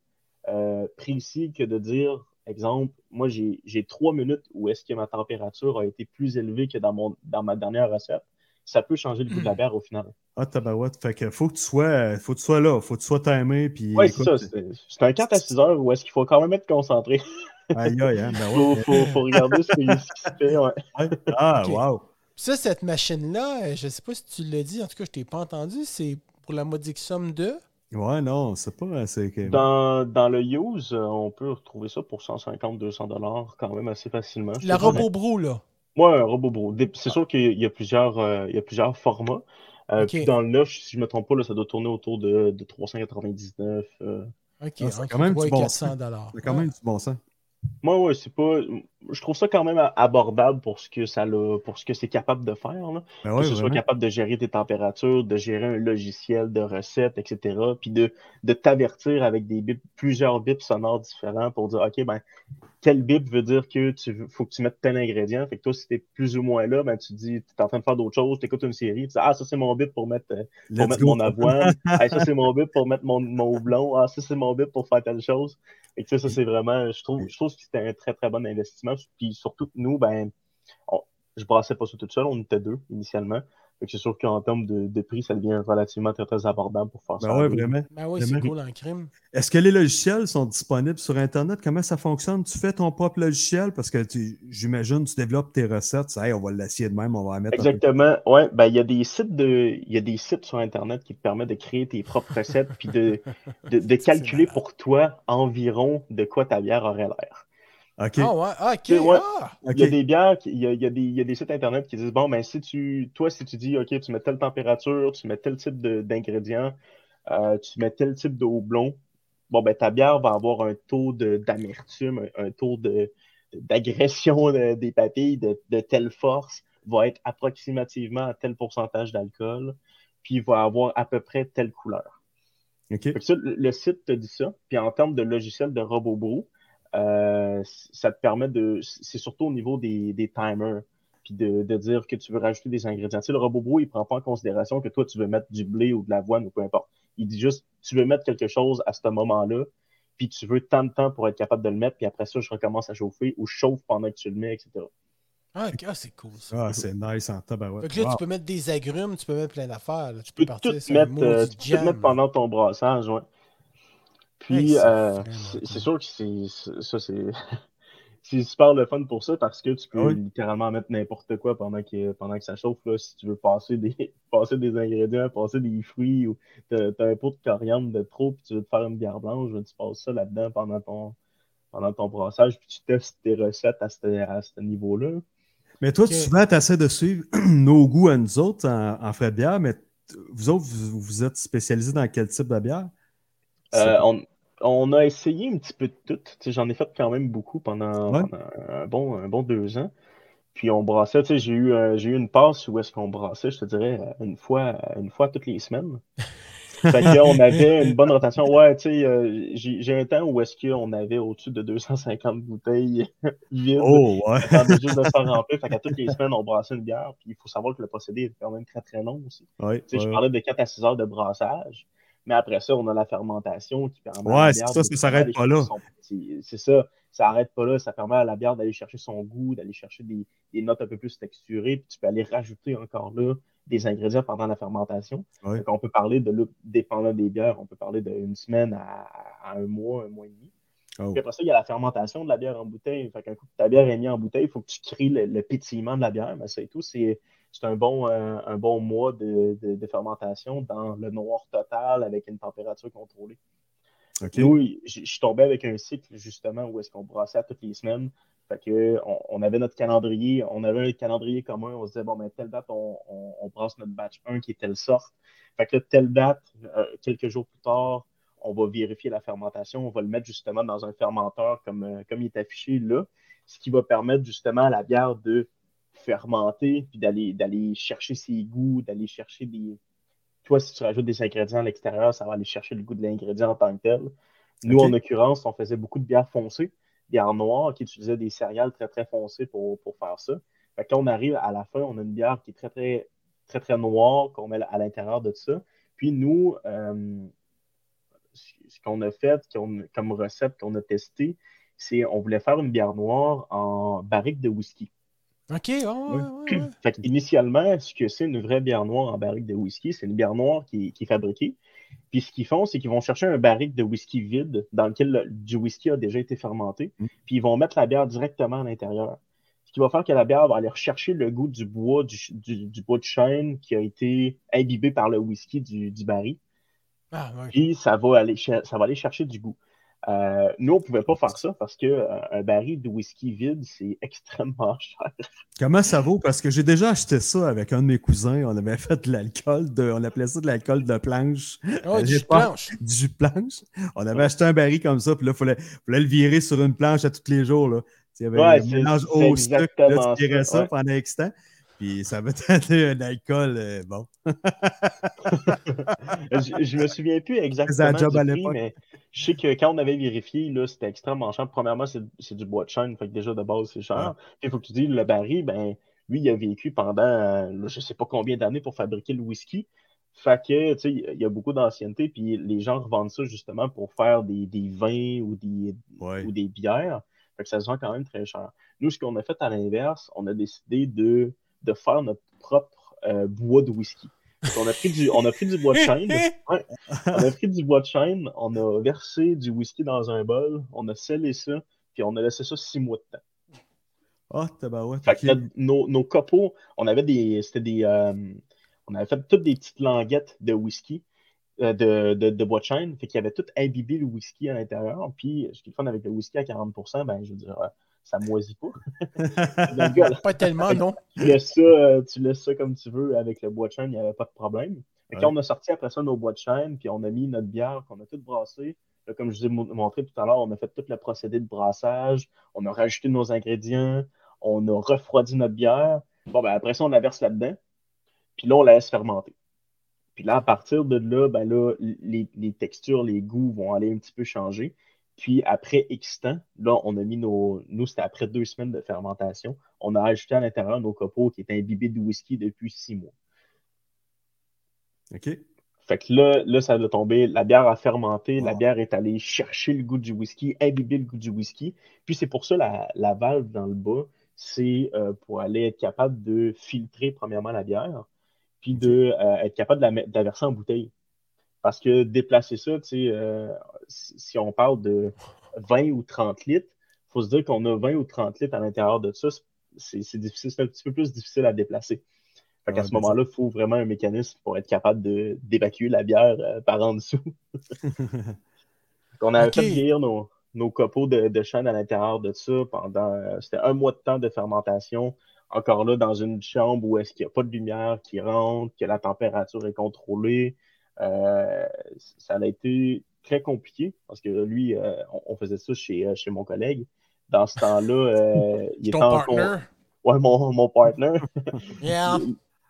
euh, précis que de dire, exemple, moi j'ai trois minutes où est-ce que ma température a été plus élevée que dans, mon, dans ma dernière recette. Ça peut changer le goût de la bière au final. Ah, tabarouette. Fait que faut que tu sois, faut que tu sois là, faut que tu sois timé. Puis, Oui, c'est ça. C'est c'est un 4 à 6 heures où est-ce qu'il faut quand même être concentré. Aïe, aïe, hein, ben faut, ouais. faut, faut regarder ce qui, ce qui se fait. ouais. Ah, wow. Ça, cette machine-là, euh, je sais pas si tu l'as dit, en tout cas, je t'ai pas entendu, c'est pour la modique somme de? Ouais, non, c'est pas. C'est que... Dans, dans le use, euh, on peut retrouver ça pour 150-200 dollars quand même assez facilement. La robot brou, là. Ouais, un robot bro. C'est sûr qu'il y a plusieurs, euh, il y a plusieurs formats. Euh. Puis dans le neuf, si je me trompe pas, là, ça doit tourner autour de, de 399. euh. OK, Ah, c'est quand même 3 du et bon 400 sens. C'est quand même du bon sens. Moi, ouais, c'est pas. Je trouve ça quand même a- abordable pour ce que ça l'a- pour ce que c'est capable de faire. Là. Ben que ce soit capable de gérer tes températures, de gérer un logiciel de recettes, etc. Puis de, de t'avertir avec des bips, plusieurs bips sonores différents pour dire OK, ben, quel bip veut dire que tu faut que tu mettes tel ingrédient? Fait que toi, si t'es plus ou moins là, ben, tu dis, tu es en train de faire d'autres choses, tu écoutes une série, tu dis Ah, ça c'est mon bip pour mettre, euh, pour mettre mon avoine. Hey, ça, c'est mon bip pour mettre mon, mon houblon. Ah, ça, c'est mon bip pour faire telle chose. Et que ça, ça, c'est vraiment, je trouve, je trouve que c'était un très, très bon investissement. Puis surtout que nous, ben, on- je brassais pas ça tout seul, on était deux initialement. Fait que c'est sûr qu'en termes de, de prix, ça devient relativement très, très abordable pour faire ça. Ben ouais, vraiment. Ben oui, c'est cool en crime. Est-ce que les logiciels sont disponibles sur Internet? Comment ça fonctionne? Tu fais ton propre logiciel? Parce que tu- j'imagine tu développes tes recettes. Hey, on va l'essayer de même, on va la mettre. un peu- Exactement. Ouais, ben il y a des sites de, il y a des sites sur Internet qui te permettent de créer tes propres recettes puis de, de, de calculer pour toi environ de quoi ta bière aurait l'air. OK. Ah ouais, ah, OK. Ouais. Ah. Il y a des bières, qui- il y a, il y a des, il y a des sites internet qui disent bon, ben si tu, toi, si tu dis, OK, tu mets telle température, tu mets tel type de- d'ingrédients, euh, tu mets tel type de houblon, bon, ben, ta bière va avoir un taux de- d'amertume, un, un taux de- d'agression de- des papilles de, de telle force, va être approximativement à tel pourcentage d'alcool, puis va avoir à peu près telle couleur. OK. Fait que ça, le, le site te dit ça. Puis en termes de logiciel de RoboBrew, euh, ça te permet de. C'est surtout au niveau des, des timers. Puis de, de dire que tu veux rajouter des ingrédients. Tu sais, le RoboBrew, il prend pas en considération que toi, tu veux mettre du blé ou de l'avoine ou peu importe. Il dit juste, tu veux mettre quelque chose à ce moment-là, puis tu veux tant de temps pour être capable de le mettre, puis après ça, je recommence à chauffer ou je chauffe pendant que tu le mets, etc. Ah, ok. Ah, c'est cool ça. Ah, c'est nice en tabarouette. Fait que là, Wow. tu peux mettre des agrumes, tu peux mettre plein d'affaires. Tu Tu peux peux partir tout sur un mettre, euh, maudit tu peux tout jam. mettre pendant ton brassage, ouais. Puis, euh, c'est sûr que c'est ça, c'est c'est super le fun pour ça parce que tu peux oui. littéralement mettre n'importe quoi pendant que, pendant que ça chauffe. Là, si tu veux passer des, passer des ingrédients, passer des fruits ou t'as un pot de coriandre de trop puis tu veux te faire une bière blanche, ben, tu passes ça là-dedans pendant ton, pendant ton brassage puis tu testes tes recettes à ce, à ce niveau-là. Mais toi, Ok. souvent, tu essaies de suivre nos goûts à nous autres en, en frais de bière, mais vous autres, vous, vous êtes spécialisés dans quel type de bière? Euh, on, on a essayé un petit peu de tout. J'en ai fait quand même beaucoup pendant, Ouais. pendant un, bon, un bon deux ans. Puis on brassait, j'ai eu, euh, j'ai eu une passe où est-ce qu'on brassait, je te dirais, une fois, une fois toutes les semaines. Fait qu'on avait une bonne rotation. Ouais, tu sais, euh, j'ai un temps où est-ce qu'on avait au-dessus de 250 bouteilles vides. Oh, ouais. juste de faire remplir. Fait qu'à toutes les semaines, on brassait une bière. Puis il faut savoir que le procédé est quand même très très long aussi. Ouais, je parlais de 4 à 6 heures de brassage, mais après ça, on a la fermentation qui permet à la Ouais, bière c'est ça, de- ça s'arrête pas là. C'est ça, ça n'arrête pas là. Ça permet à la bière d'aller chercher son goût, d'aller chercher des, des notes un peu plus texturées, puis tu peux aller rajouter encore là des ingrédients pendant la fermentation. Ouais. Donc, on peut parler de, là, dépendant des bières, on peut parler d'une semaine à, à un mois, un mois et demi. Oh. Puis après ça, il y a la fermentation de la bière en bouteille. Fait qu'un coup que ta bière est mise en bouteille, il faut que tu crées le, le pétillement de la bière. Mais ça et tout, c'est c'est un bon, euh, un bon mois de, de- de fermentation dans le noir total avec une température contrôlée. Nous, je suis tombé avec un cycle justement où est-ce qu'on brassait à toutes les semaines. Fait que on, on avait notre calendrier, on avait un calendrier commun, on se disait bon ben telle date on, on, on brasse notre batch 1 qui est telle sorte. Fait que là, telle date, euh, quelques jours plus tard, on va vérifier la fermentation, on va le mettre justement dans un fermenteur comme, euh, comme il est affiché là, ce qui va permettre justement à la bière de fermenter, puis d'aller d'aller chercher ses goûts, d'aller chercher des. Toi, si tu rajoutes des ingrédients à l'extérieur, ça va aller chercher le goût de l'ingrédient en tant que tel. Nous, en l'occurrence, on faisait beaucoup de bières foncées, bières noires qui utilisaient des céréales très, très foncées pour, pour faire ça. Fait que quand on arrive à la fin, on a une bière qui est très, très, très, très noire qu'on met à l'intérieur de ça. Puis nous, euh, ce ce qu'on a fait qu'on- comme recette qu'on a testé, c'est on voulait faire une bière noire en barrique de whisky. Ok, ouais, ouais, ouais, ouais. Fait initialement, ce que c'est une vraie bière noire en barrique de whisky, c'est une bière noire qui, qui est fabriquée. Puis ce qu'ils font, c'est qu'ils vont chercher un barrique de whisky vide dans lequel le- du whisky a déjà été fermenté, Mm. puis ils vont mettre la bière directement à l'intérieur. Ce qui va faire que la bière va aller rechercher le goût du bois, du, du- du bois de chêne qui a été imbibé par le whisky du, du baril. Ah, ouais. Puis ça va aller, ça va aller chercher du goût. Euh, nous, on ne pouvait pas faire ça parce que euh, un baril de whisky vide, c'est extrêmement cher. Comment ça vaut? Parce que j'ai déjà acheté ça avec un de mes cousins. On avait fait de l'alcool, de, on appelait ça de l'alcool de planche, Oh, du de pas- planche. du planche. On avait acheté un baril comme ça, puis là, il fallait, fallait le virer sur une planche à tous les jours. Là. Il y avait Ouais, un c'est- mélange c'est au sucre, là, tu virais ça, ça ouais. pendant X temps. Puis ça va donner un alcool, euh, bon. je, je me souviens plus exactement la job du à l'époque. Je sais que quand on avait vérifié, là, c'était extrêmement cher. Premièrement, c'est du bois de chêne, fait que déjà de base, c'est cher. Puis il faut que tu dises, le baril, ben, lui, il a vécu pendant euh, là, je sais pas combien d'années pour fabriquer le whisky. Fait que, tu sais, il y a beaucoup d'ancienneté, puis les gens revendent ça justement pour faire des, des vins ou des, Ouais. ou des bières. Fait que ça se vend quand même très cher. Nous, ce qu'on a fait à l'inverse, on a décidé de, de faire notre propre euh, bois de whisky. On a pris du, on a pris du bois de chêne. Ouais. On a pris du bois de chêne, on a versé du whisky dans un bol, on a scellé ça, puis on a laissé ça six mois de temps. Ah, tabarouette. Fait que ok. notre- nos, nos copeaux, on avait des. C'était des. euh, on avait fait toutes des petites languettes de whisky, euh, de, de, de bois de chêne. Fait qu'il y avait tout imbibé le whisky à l'intérieur. Puis, ce qui est fun avec le whisky à 40%, ben, je veux dire, euh, ça moisit pas. Pas tellement, non. tu laisses ça, euh, tu laisses ça comme tu veux avec le bois de chêne, il n'y avait pas de problème. Ouais. Quand on a sorti après ça nos bois de chêne, puis on a mis notre bière qu'on a toute brassée, Là, comme je vous ai mo- montré tout à l'heure, on a fait tout le procédé de brassage, on a rajouté nos ingrédients, on a refroidi notre bière. Bon, ben, après ça, on la verse là-dedans, puis là, on la laisse fermenter. Puis là, à partir de là, ben là, les, les textures, les goûts vont aller un petit peu changer. Puis après X temps, là, on a mis nos. Nous, c'était après deux semaines de fermentation. On a ajouté à l'intérieur nos copeaux qui étaient imbibés de whisky depuis six mois. OK. Fait que là, là, ça a tombé. La bière a fermenté, la bière est allée chercher le goût du whisky, imbiber le goût du whisky. Puis c'est pour ça la, la valve dans le bas, c'est euh, pour aller être capable de filtrer premièrement la bière, puis de euh, être capable de la, de la verser en bouteille. Parce que déplacer ça, tu sais, euh, si on parle de 20 ou 30 litres, il faut se dire qu'on a 20 ou 30 litres à l'intérieur de ça. C'est difficile, c'est un petit peu plus difficile à déplacer. Fait qu'à Ouais, ce ben, moment-là, il faut vraiment un mécanisme pour être capable d'évacuer la bière euh, par en dessous. On a Ok. fait vieillir nos, nos copeaux de, de chêne à l'intérieur de ça pendant. euh, C'était un mois de temps de fermentation. Encore là, dans une chambre où est-ce qu'il n'y a pas de lumière qui rentre, que la température est contrôlée. Euh, ça a été très compliqué parce que lui, euh, on, on faisait ça chez, euh, chez mon collègue. Dans ce temps-là, euh, il était en partner? Ouais, mon, mon partner. Yeah.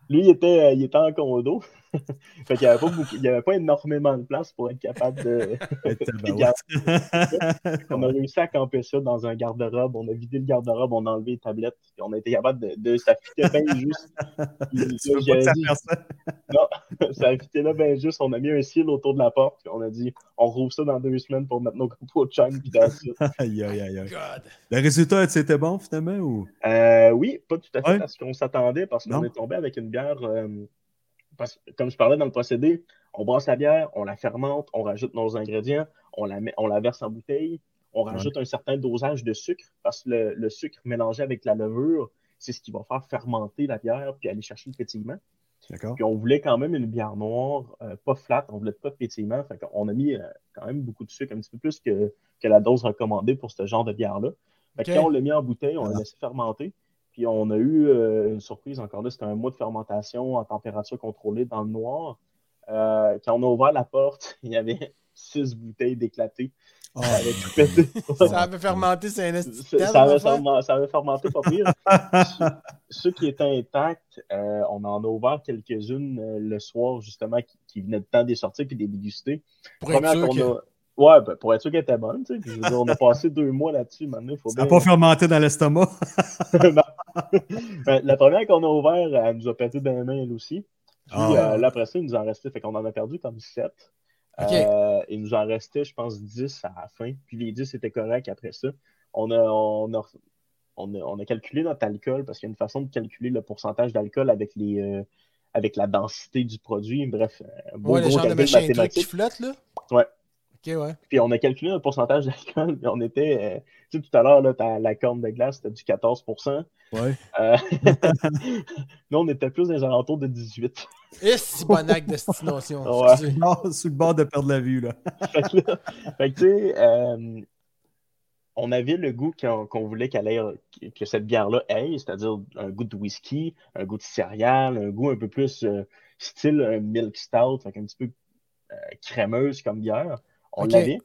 Lui, il était, il était en condo. fait qu'il n'y avait, pas beaucoup- il y avait pas énormément de place pour être capable de. On a réussi à camper ça dans un garde-robe. On a vidé le garde-robe, on a enlevé les tablettes. Puis on a été capable de. de ça fitait bien juste. Puis Tu là, veux pas que ça fasse ça? ça a fité là bien juste. On a mis un cil autour de la porte. Puis on a dit, on rouvre ça dans deux semaines pour mettre nos copeaux de chaîne. Puis dans ça. Aïe, aïe, aïe. God. Le résultat, c'était bon finalement ou? Euh, oui, pas tout à fait Ouais. à ce qu'on s'attendait parce qu'on Non. est tombé avec une bière. euh, parce que, comme je parlais dans le procédé, on brasse la bière, on la fermente, on rajoute nos ingrédients, on la, met, on la verse en bouteille, on rajoute un certain dosage de sucre parce que le, le sucre mélangé avec la levure, c'est ce qui va faire fermenter la bière puis aller chercher le pétillement. D'accord. Puis on voulait quand même une bière noire, euh, pas flat, on voulait pas de pétillement. Fait qu'on a mis euh, quand même beaucoup de sucre, un petit peu plus que, que la dose recommandée pour ce genre de bière-là. Fait quand on l'a mis en bouteille, on l'a laissé fermenter. Puis on a eu euh, une surprise encore là, c'était un mois de fermentation en température contrôlée dans le noir. Euh, quand on a ouvert la porte, il y avait six bouteilles d'éclatées. Ah, Ça avait fermenté, c'est un Ça, ça avait fermenté, ça avait fermenté pas pire. ceux, ceux qui étaient intacts, euh, on en a ouvert quelques-unes le soir, justement, qui, qui venaient de temps des sorties puis des Première qu'on a- Ouais, ben, pour être sûr qu'elle était bonne, tu sais. Puis je veux dire, on a passé deux mois là-dessus, maintenant, il faut Ça n'a bien- pas fermenté dans l'estomac. Ben, la première qu'on a ouvert, elle nous a pété dans les mains, elle aussi. Puis euh, là, après ça, il nous en restait, fait qu'on en a perdu comme sept. Ok. Euh, il nous en restait, je pense, 10 à la fin. Puis les 10 étaient corrects après ça. On a, on a, on a, on a calculé notre alcool parce qu'il y a une façon de calculer le pourcentage d'alcool avec les euh, avec la densité du produit. Bref, un beau Ouais, le gros genre de calcul machin truc qui mathématique. flotte, là. Ouais. Ok, ouais. Puis on a calculé notre pourcentage d'alcool. Puis on était, euh, tu sais, tout à l'heure, là, t'as la corne de glace, c'était du 14% Ouais. Euh, Nous, on était plus dans les alentours de 18 Et si bon acte de. Ouais. Non, sur le bord de perdre la vue, là. fait que, là- tu sais, euh, on avait le goût qu'on voulait qu'elle ait, que- cette bière-là ait, c'est-à-dire un goût de whisky, un goût de céréales, un goût un peu plus euh, style un milk stout, fait un petit peu crémeuse comme bière. On l'avait.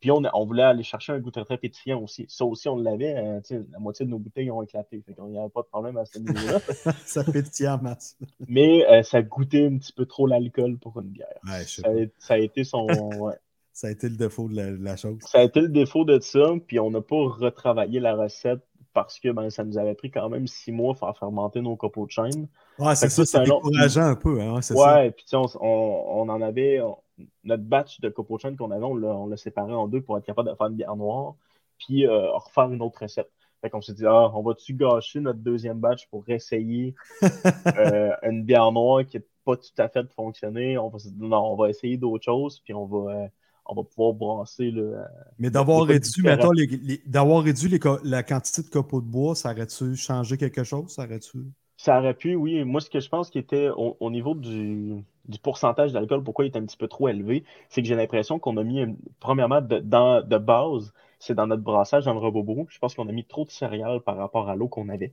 Puis on, on voulait aller chercher un goût très, très pétillant aussi. Ça aussi, on l'avait. euh, sais, la moitié de nos bouteilles ont éclaté. Fait qu'on n'y avait pas de problème à ce niveau-là. Ça pétille en masse. Mais euh, ça goûtait un petit peu trop l'alcool pour une bière. Ouais, Ça a, ça a été son. ouais. Ça a été le défaut de la, de la chose. Ça a été le défaut de ça, puis on n'a pas retravaillé la recette parce que ben, ça nous avait pris quand même six mois à faire fermenter nos copeaux de chêne. Ouais, c'est ça, ça, c'est un peu, hein, ça. Ouais, puis tu sais, on, on, on en avait. on- notre batch de copeaux de chêne qu'on avait, on l'a séparé en deux pour être capable de faire une bière noire, puis euh, refaire une autre recette. Fait qu'on s'est dit, ah, on va-tu gâcher notre deuxième batch pour essayer euh, une bière noire qui n'a pas tout à fait fonctionné? On va se dire, non, on va essayer d'autres choses, puis on va, euh, on va pouvoir brasser. Là, Mais d'avoir réduit, mettons, les- les- d'avoir réduit les la quantité de copeaux de bois, ça aurait-tu changé quelque chose? Ça aurait-tu. Ça aurait pu, oui. Moi, ce que je pense qui était au, au niveau du, du pourcentage d'alcool, pourquoi il est un petit peu trop élevé, c'est que j'ai l'impression qu'on a mis, une- premièrement, de, dans, de base, c'est dans notre brassage, dans le robot Je pense qu'on a mis trop de céréales par rapport à l'eau qu'on avait.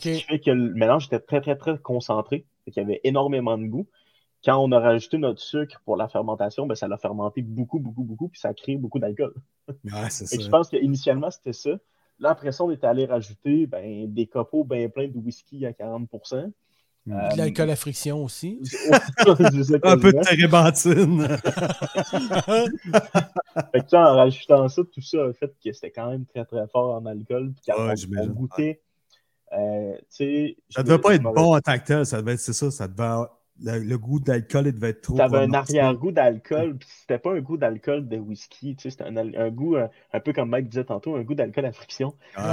Ce qui fait que le mélange était très, très, très concentré. Fait qu'il y avait énormément de goût. quand on a rajouté notre sucre pour la fermentation, ben, ça l'a fermenté beaucoup, beaucoup, beaucoup, puis ça a créé beaucoup d'alcool. Ouais, que ça. je pense qu'initialement, c'était ça. Là, après ça, on est allé rajouter ben, des copeaux bien pleins de whisky à 40 Mm. Euh, De l'alcool à friction aussi. Un peu de térébenthine. Fait que, en rajoutant ça, tout ça a fait que c'était quand même très très fort en alcool. Puis quand Ouais, on- j'imagine. on, goûtait, euh, tu sais. Ça devait pas être bon en tant que tel. Ça devait être, c'est ça, ça devait le, le goût d'alcool, il devait être trop. T'avais un prononcé. arrière-goût d'alcool, puis c'était pas un goût d'alcool de whisky, tu sais, c'était un, un goût, un peu comme Mike disait tantôt, un goût d'alcool à friction. C'était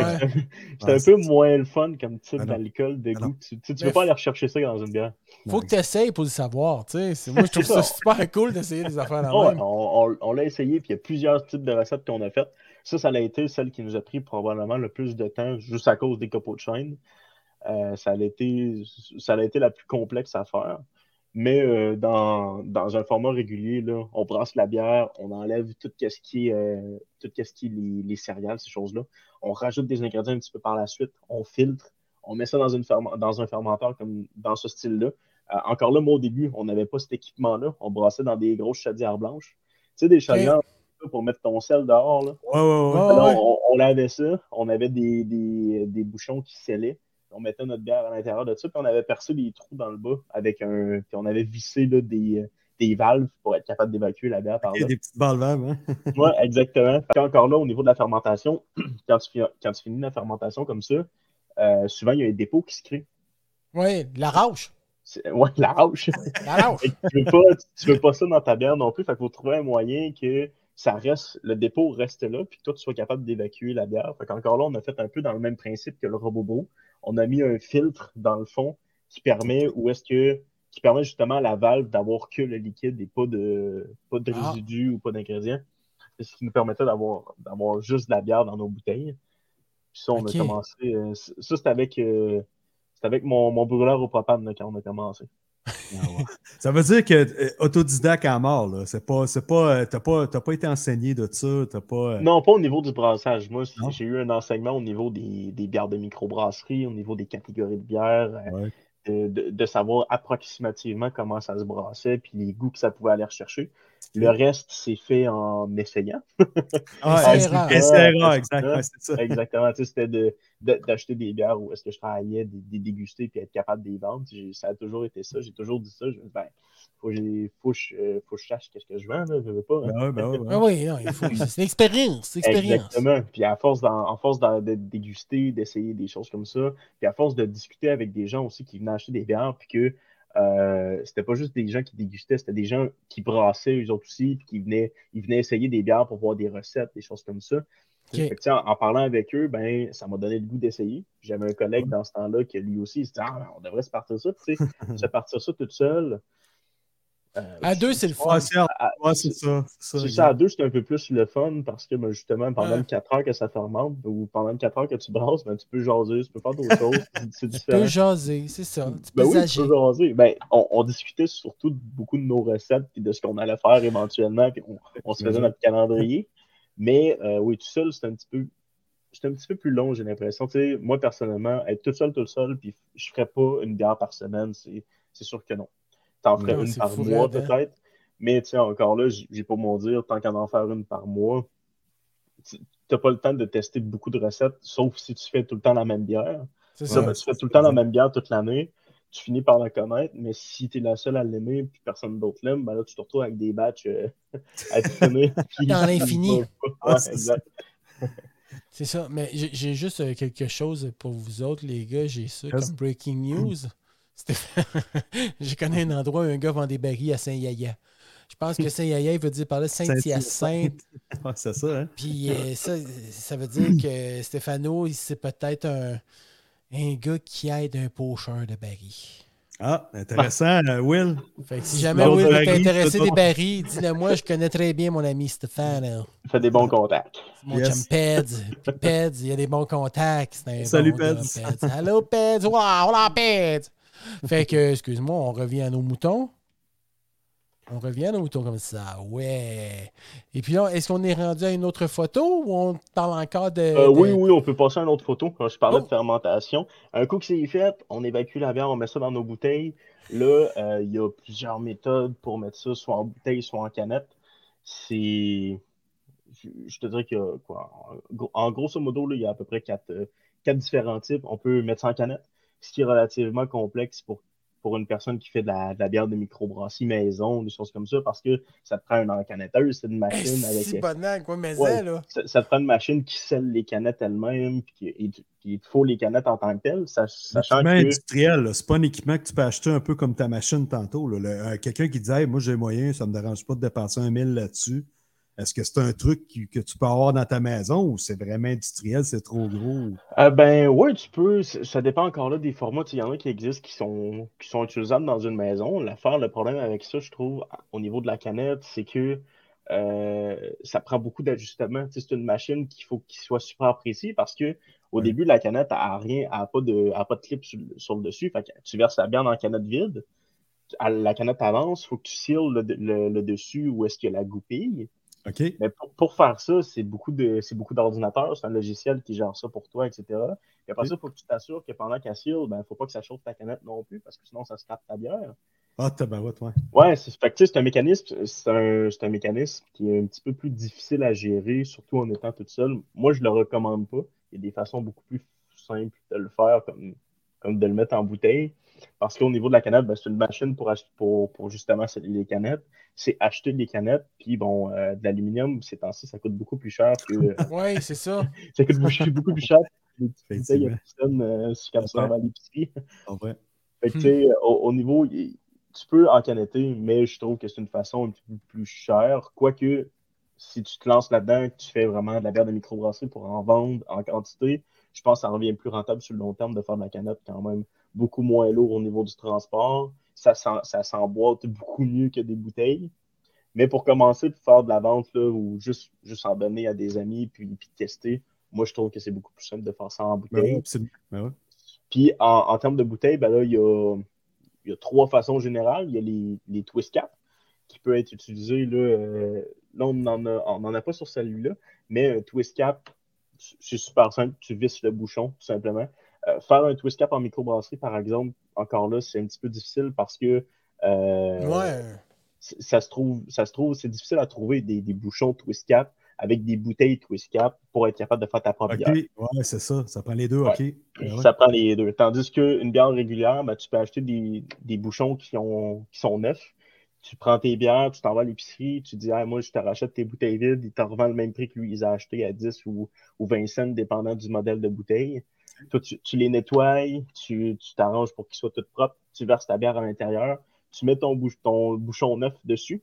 Ouais, un c'est- peu moins le fun comme type Ah d'alcool, de Ah goût. Tu, tu, tu veux pas aller rechercher ça dans une bière. Faut que tu essayes pour le savoir, tu sais. C'est- Moi, je trouve ça ça. super cool d'essayer des affaires là Ouais, on on- on l'a essayé, puis il y a plusieurs types de recettes qu'on a faites. Ça, ça a été celle qui nous a pris probablement le plus de temps, juste à cause des copeaux de chêne. Euh, ça, a été, ça a été la plus complexe à faire. Mais euh, dans, dans un format régulier, là, on brasse la bière, on enlève tout ce qui est, euh, tout ce qui est les, les céréales, ces choses-là. On rajoute des ingrédients un petit peu par la suite, on filtre, on met ça dans, une ferme- dans un fermenteur comme dans ce style-là. Euh, encore là, moi, au début, on n'avait pas cet équipement-là. On brassait dans des grosses chaudières blanches. Tu sais, des chaudières pour mettre ton sel dehors. Là. Ouais, ouais, ouais. Ouais, Alors, on, on lavait ça. On avait des, des, des bouchons qui scellaient. On mettait notre bière à l'intérieur de ça. Puis on avait percé des trous dans le bas avec un. Puis on avait vissé là, des, des valves pour être capable d'évacuer la bière par Il y là. a des petites valves, hein? Ouais, exactement. Puis encore là, au niveau de la fermentation, quand tu, fi- quand tu finis la fermentation comme ça, euh, souvent il y a un dépôt qui se crée. Ouais, la rauche. Ouais, la roche. La rauche. Tu veux pas, tu veux pas ça dans ta bière non plus. Fait qu'il faut trouver un moyen que ça reste, le dépôt reste là, puis que toi, tu sois capable d'évacuer la bière. Fait qu'encore là, on a fait un peu dans le même principe que le Robobo. On a mis un filtre dans le fond qui permet, ou est-ce que, qui permet justement à la valve d'avoir que le liquide et pas de, pas de Ah. résidus ou pas d'ingrédients. Ce qui nous permettait d'avoir, d'avoir juste de la bière dans nos bouteilles. Puis ça, on a commencé, euh, ça, c'était avec, euh, avec mon, mon brûleur au propane là, quand on a commencé. Ça veut dire que euh, autodidacte à mort, là. C'est pas, c'est pas, euh, t'as pas, t'as pas été enseigné de ça, t'as pas. euh, Non, pas au niveau du brassage. Moi, j'ai eu un enseignement au niveau des, des bières de microbrasserie, au niveau des catégories de bières, Ouais. de, savoir approximativement comment ça se brassait, puis les goûts que ça pouvait aller rechercher. Le reste, c'est fait en essayant. Ah, Ouais. Exactement. Tu sais, C'était de- de- d'acheter des bières où est-ce que je travaillais, de de déguster, puis être capable de les vendre. J'ai- Ça a toujours été ça. J'ai toujours dit ça. Je me dis, ben, faut, que j'ai- faut, que je- euh, faut que je sache qu'est-ce que je vends, là. Je veux pas. hein. Ben ouais, ben ouais, ouais. Ah oui, non, il faut. C'est une expérience. C'est une expérience. Exactement. Puis à force, d'en- en force d'en- de déguster, d'essayer des choses comme ça, puis à force de discuter avec des gens aussi qui venaient acheter des bières, puis que euh, c'était pas juste des gens qui dégustaient, c'était des gens qui brassaient eux autres aussi, puis qui venaient, ils venaient essayer des bières pour voir des recettes, des choses comme ça. Fait que, en, en parlant avec eux, ben, ça m'a donné le goût d'essayer. J'avais un collègue dans ce temps-là qui lui aussi il se dit Ah, on devrait se partir ça, tu sais, se partir ça toute seule. Euh, À deux, c'est le fun. Ouais, c'est à- ouais, c'est ça. C'est ça, ça, à deux, c'est un peu plus le fun parce que ben, justement, pendant Ouais. les 4 heures que ça fermente ou pendant les 4 heures que tu brasses, ben, tu peux jaser, tu peux faire d'autres choses. c'est- C'est Tu peux différent. jaser, c'est ça. Tu Ben peux oui, tu peux jaser. Ben, on, on discutait surtout de beaucoup de nos recettes et de ce qu'on allait faire éventuellement, puis on, on se faisait notre calendrier. Mais euh, oui, tout seul, c'est un petit peu. C'est un petit peu plus long, j'ai l'impression. Tu sais, moi, personnellement, être tout seul, tout seul, puis je ferais pas une bière par semaine, c'est c'est sûr que non. T'en ferais Non, une par fou mois, hein. peut-être. Mais tu sais, encore là, j'ai pas mon dire, tant qu'à en faire une par mois, tu n'as pas le temps de tester beaucoup de recettes, sauf si tu fais tout le temps la même bière. Ça, ben, tu fais tout le temps la même bière toute l'année, tu finis par la connaître, mais si tu es la seule à l'aimer puis personne d'autre l'aime, ben là, tu te retrouves avec des batchs euh, à te finir. Dans l'infini. Ouais, Ah, c'est ça. Mais j'ai juste euh, quelque chose pour vous autres, les gars. J'ai ça comme breaking news. C'était- Je connais un endroit où un gars vend des barils à Saint-Yaya. Je pense que Saint-Yaya, il veut dire par là Saint-Hyacinthe. Ouais, c'est ça, hein? Puis euh, ça, ça veut dire que Stéphano, il- c'est peut-être un, un gars qui aide un pocheur de barils. Ah, intéressant, euh, Will. Fait que si jamais Will est intéressé des barils, dis-le moi, je connais très bien mon ami Stéphano. Fais des bons contacts. Mon Yes. chum Peds. Puis Peds, il y a des bons contacts. Un Salut, bon Peds. Peds. Allô, Peds? Wow, hola, Peds. Fait que, excuse-moi, on revient à nos moutons. On revient moutons comme ça. Ouais. Et puis là, est-ce qu'on est rendu à une autre photo ou on parle encore de. Euh, de- Oui, oui, on peut passer à une autre photo. Quand je parlais Oh. de fermentation. Un coup que c'est fait, on évacue la bière, on met ça dans nos bouteilles. Là, euh, il y a plusieurs méthodes pour mettre ça, soit en bouteille, soit en canette. C'est. Je, te dirais qu'il y a quoi. En, gros- en grosso modo, il y a à peu près quatre, euh, quatre différents types. On peut mettre ça en canette, ce qui est relativement complexe pour, pour une personne qui fait de la, de la bière de microbrasserie maison, des choses comme ça, parce que ça te prend une encanetteuse, c'est une Hey, machine avec. si bonnac, quoi, mais Ouais. ça, là. Ça, ça te prend une machine qui scelle les canettes elle-même, puis il te faut les canettes en tant que telles, sa- sachant que. industriel, c'est pas un équipement que tu peux acheter un peu comme ta machine tantôt. euh, Quelqu'un qui disait Hey, Moi, j'ai moyen, ça me dérange pas de dépenser un mille là-dessus. Est-ce que c'est un truc qui- que tu peux avoir dans ta maison ou c'est vraiment industriel, c'est trop gros? Euh, ben ouais, tu peux. Ça dépend encore là des formats. Il y en a qui existent qui sont, qui sont utilisables dans une maison. L'affaire, le problème avec ça, je trouve, au niveau de la canette, c'est que euh, ça prend beaucoup d'ajustements. C'est une machine qu'il faut qu'il soit super précis parce que au Ouais. début, la canette a rien, a pas de, a pas de clip sur, sur le dessus. Fait que tu verses la bière dans la canette vide. La canette avance, il faut que tu seals le, le- le dessus où est-ce qu'il y a la goupille. OK? Mais pour, pour faire ça, c'est beaucoup de c'est beaucoup d'ordinateurs, c'est un logiciel qui gère ça pour toi, etc. Et après ça, il faut que tu t'assures que pendant qu'elle seal, ben, faut pas que ça chauffe ta canette non plus, parce que sinon ça se tape ta bière. Ah, tabarouette, ouais. Ouais, c'est c'est un mécanisme, c'est un, c'est un mécanisme qui est un petit peu plus difficile à gérer, surtout en étant toute seule. Moi, je le recommande pas. Il y a des façons beaucoup plus simples de le faire, comme, comme de le mettre en bouteille. Parce qu'au niveau de la canette, ben, c'est une machine pour, ach- pour, pour justement sceller les canettes. C'est acheter des canettes, puis bon, euh, de l'aluminium, ces temps-ci, ça coûte beaucoup plus cher que. Ouais, c'est ça. ça coûte beaucoup, beaucoup plus cher que bouteilles à euh, comme ça, à l'épicerie. En vrai. Fait que, Hmm. tu sais, au, au niveau, tu peux encanetter, mais je trouve que c'est une façon un petit peu plus chère. Quoique, si tu te lances là-dedans, que tu fais vraiment de la bière de microbrasserie pour en vendre en quantité, je pense que ça revient plus rentable sur le long terme de faire de la canette quand même beaucoup moins lourd au niveau du transport. Ça, s'emboîte beaucoup mieux que des bouteilles. Mais pour commencer, pour faire de la vente là, ou juste, juste en donner à des amis puis, puis tester, moi je trouve que c'est beaucoup plus simple de faire ça en Ben bouteille. absolument. Ben ouais. Puis en, en termes de bouteilles, ben là, il y a, il y a trois façons générales. Il y a les, les twist caps qui peuvent être utilisés. Là, euh, là on n'en a, on en a pas sur celui-là, mais un twist cap, c'est super simple. Tu visses le bouchon, tout simplement. Euh, faire un twist cap en microbrasserie, par exemple, encore là, c'est un petit peu difficile parce que euh, Ouais. ça se trouve, ça se trouve, c'est difficile à trouver des, des bouchons twist cap avec des bouteilles twist cap pour être capable de faire ta propre OK. bière. Ouais, c'est ça. Ça prend les deux, Ouais. OK. Ben ouais. Ça prend les deux. Tandis qu'une bière régulière, ben, tu peux acheter des, des bouchons qui, ont, qui sont neufs. Tu prends tes bières, tu t'en vas à l'épicerie, tu dis ah, moi je te rachète tes bouteilles vides, il t'en revend le même prix que lui, il a acheté à 10 ou, ou 20 cents, dépendant du modèle de bouteille. Toi, tu, tu les nettoies, tu t'arranges pour qu'ils soient toutes propres, tu verses ta bière à l'intérieur, tu mets ton, ton bouchon neuf dessus,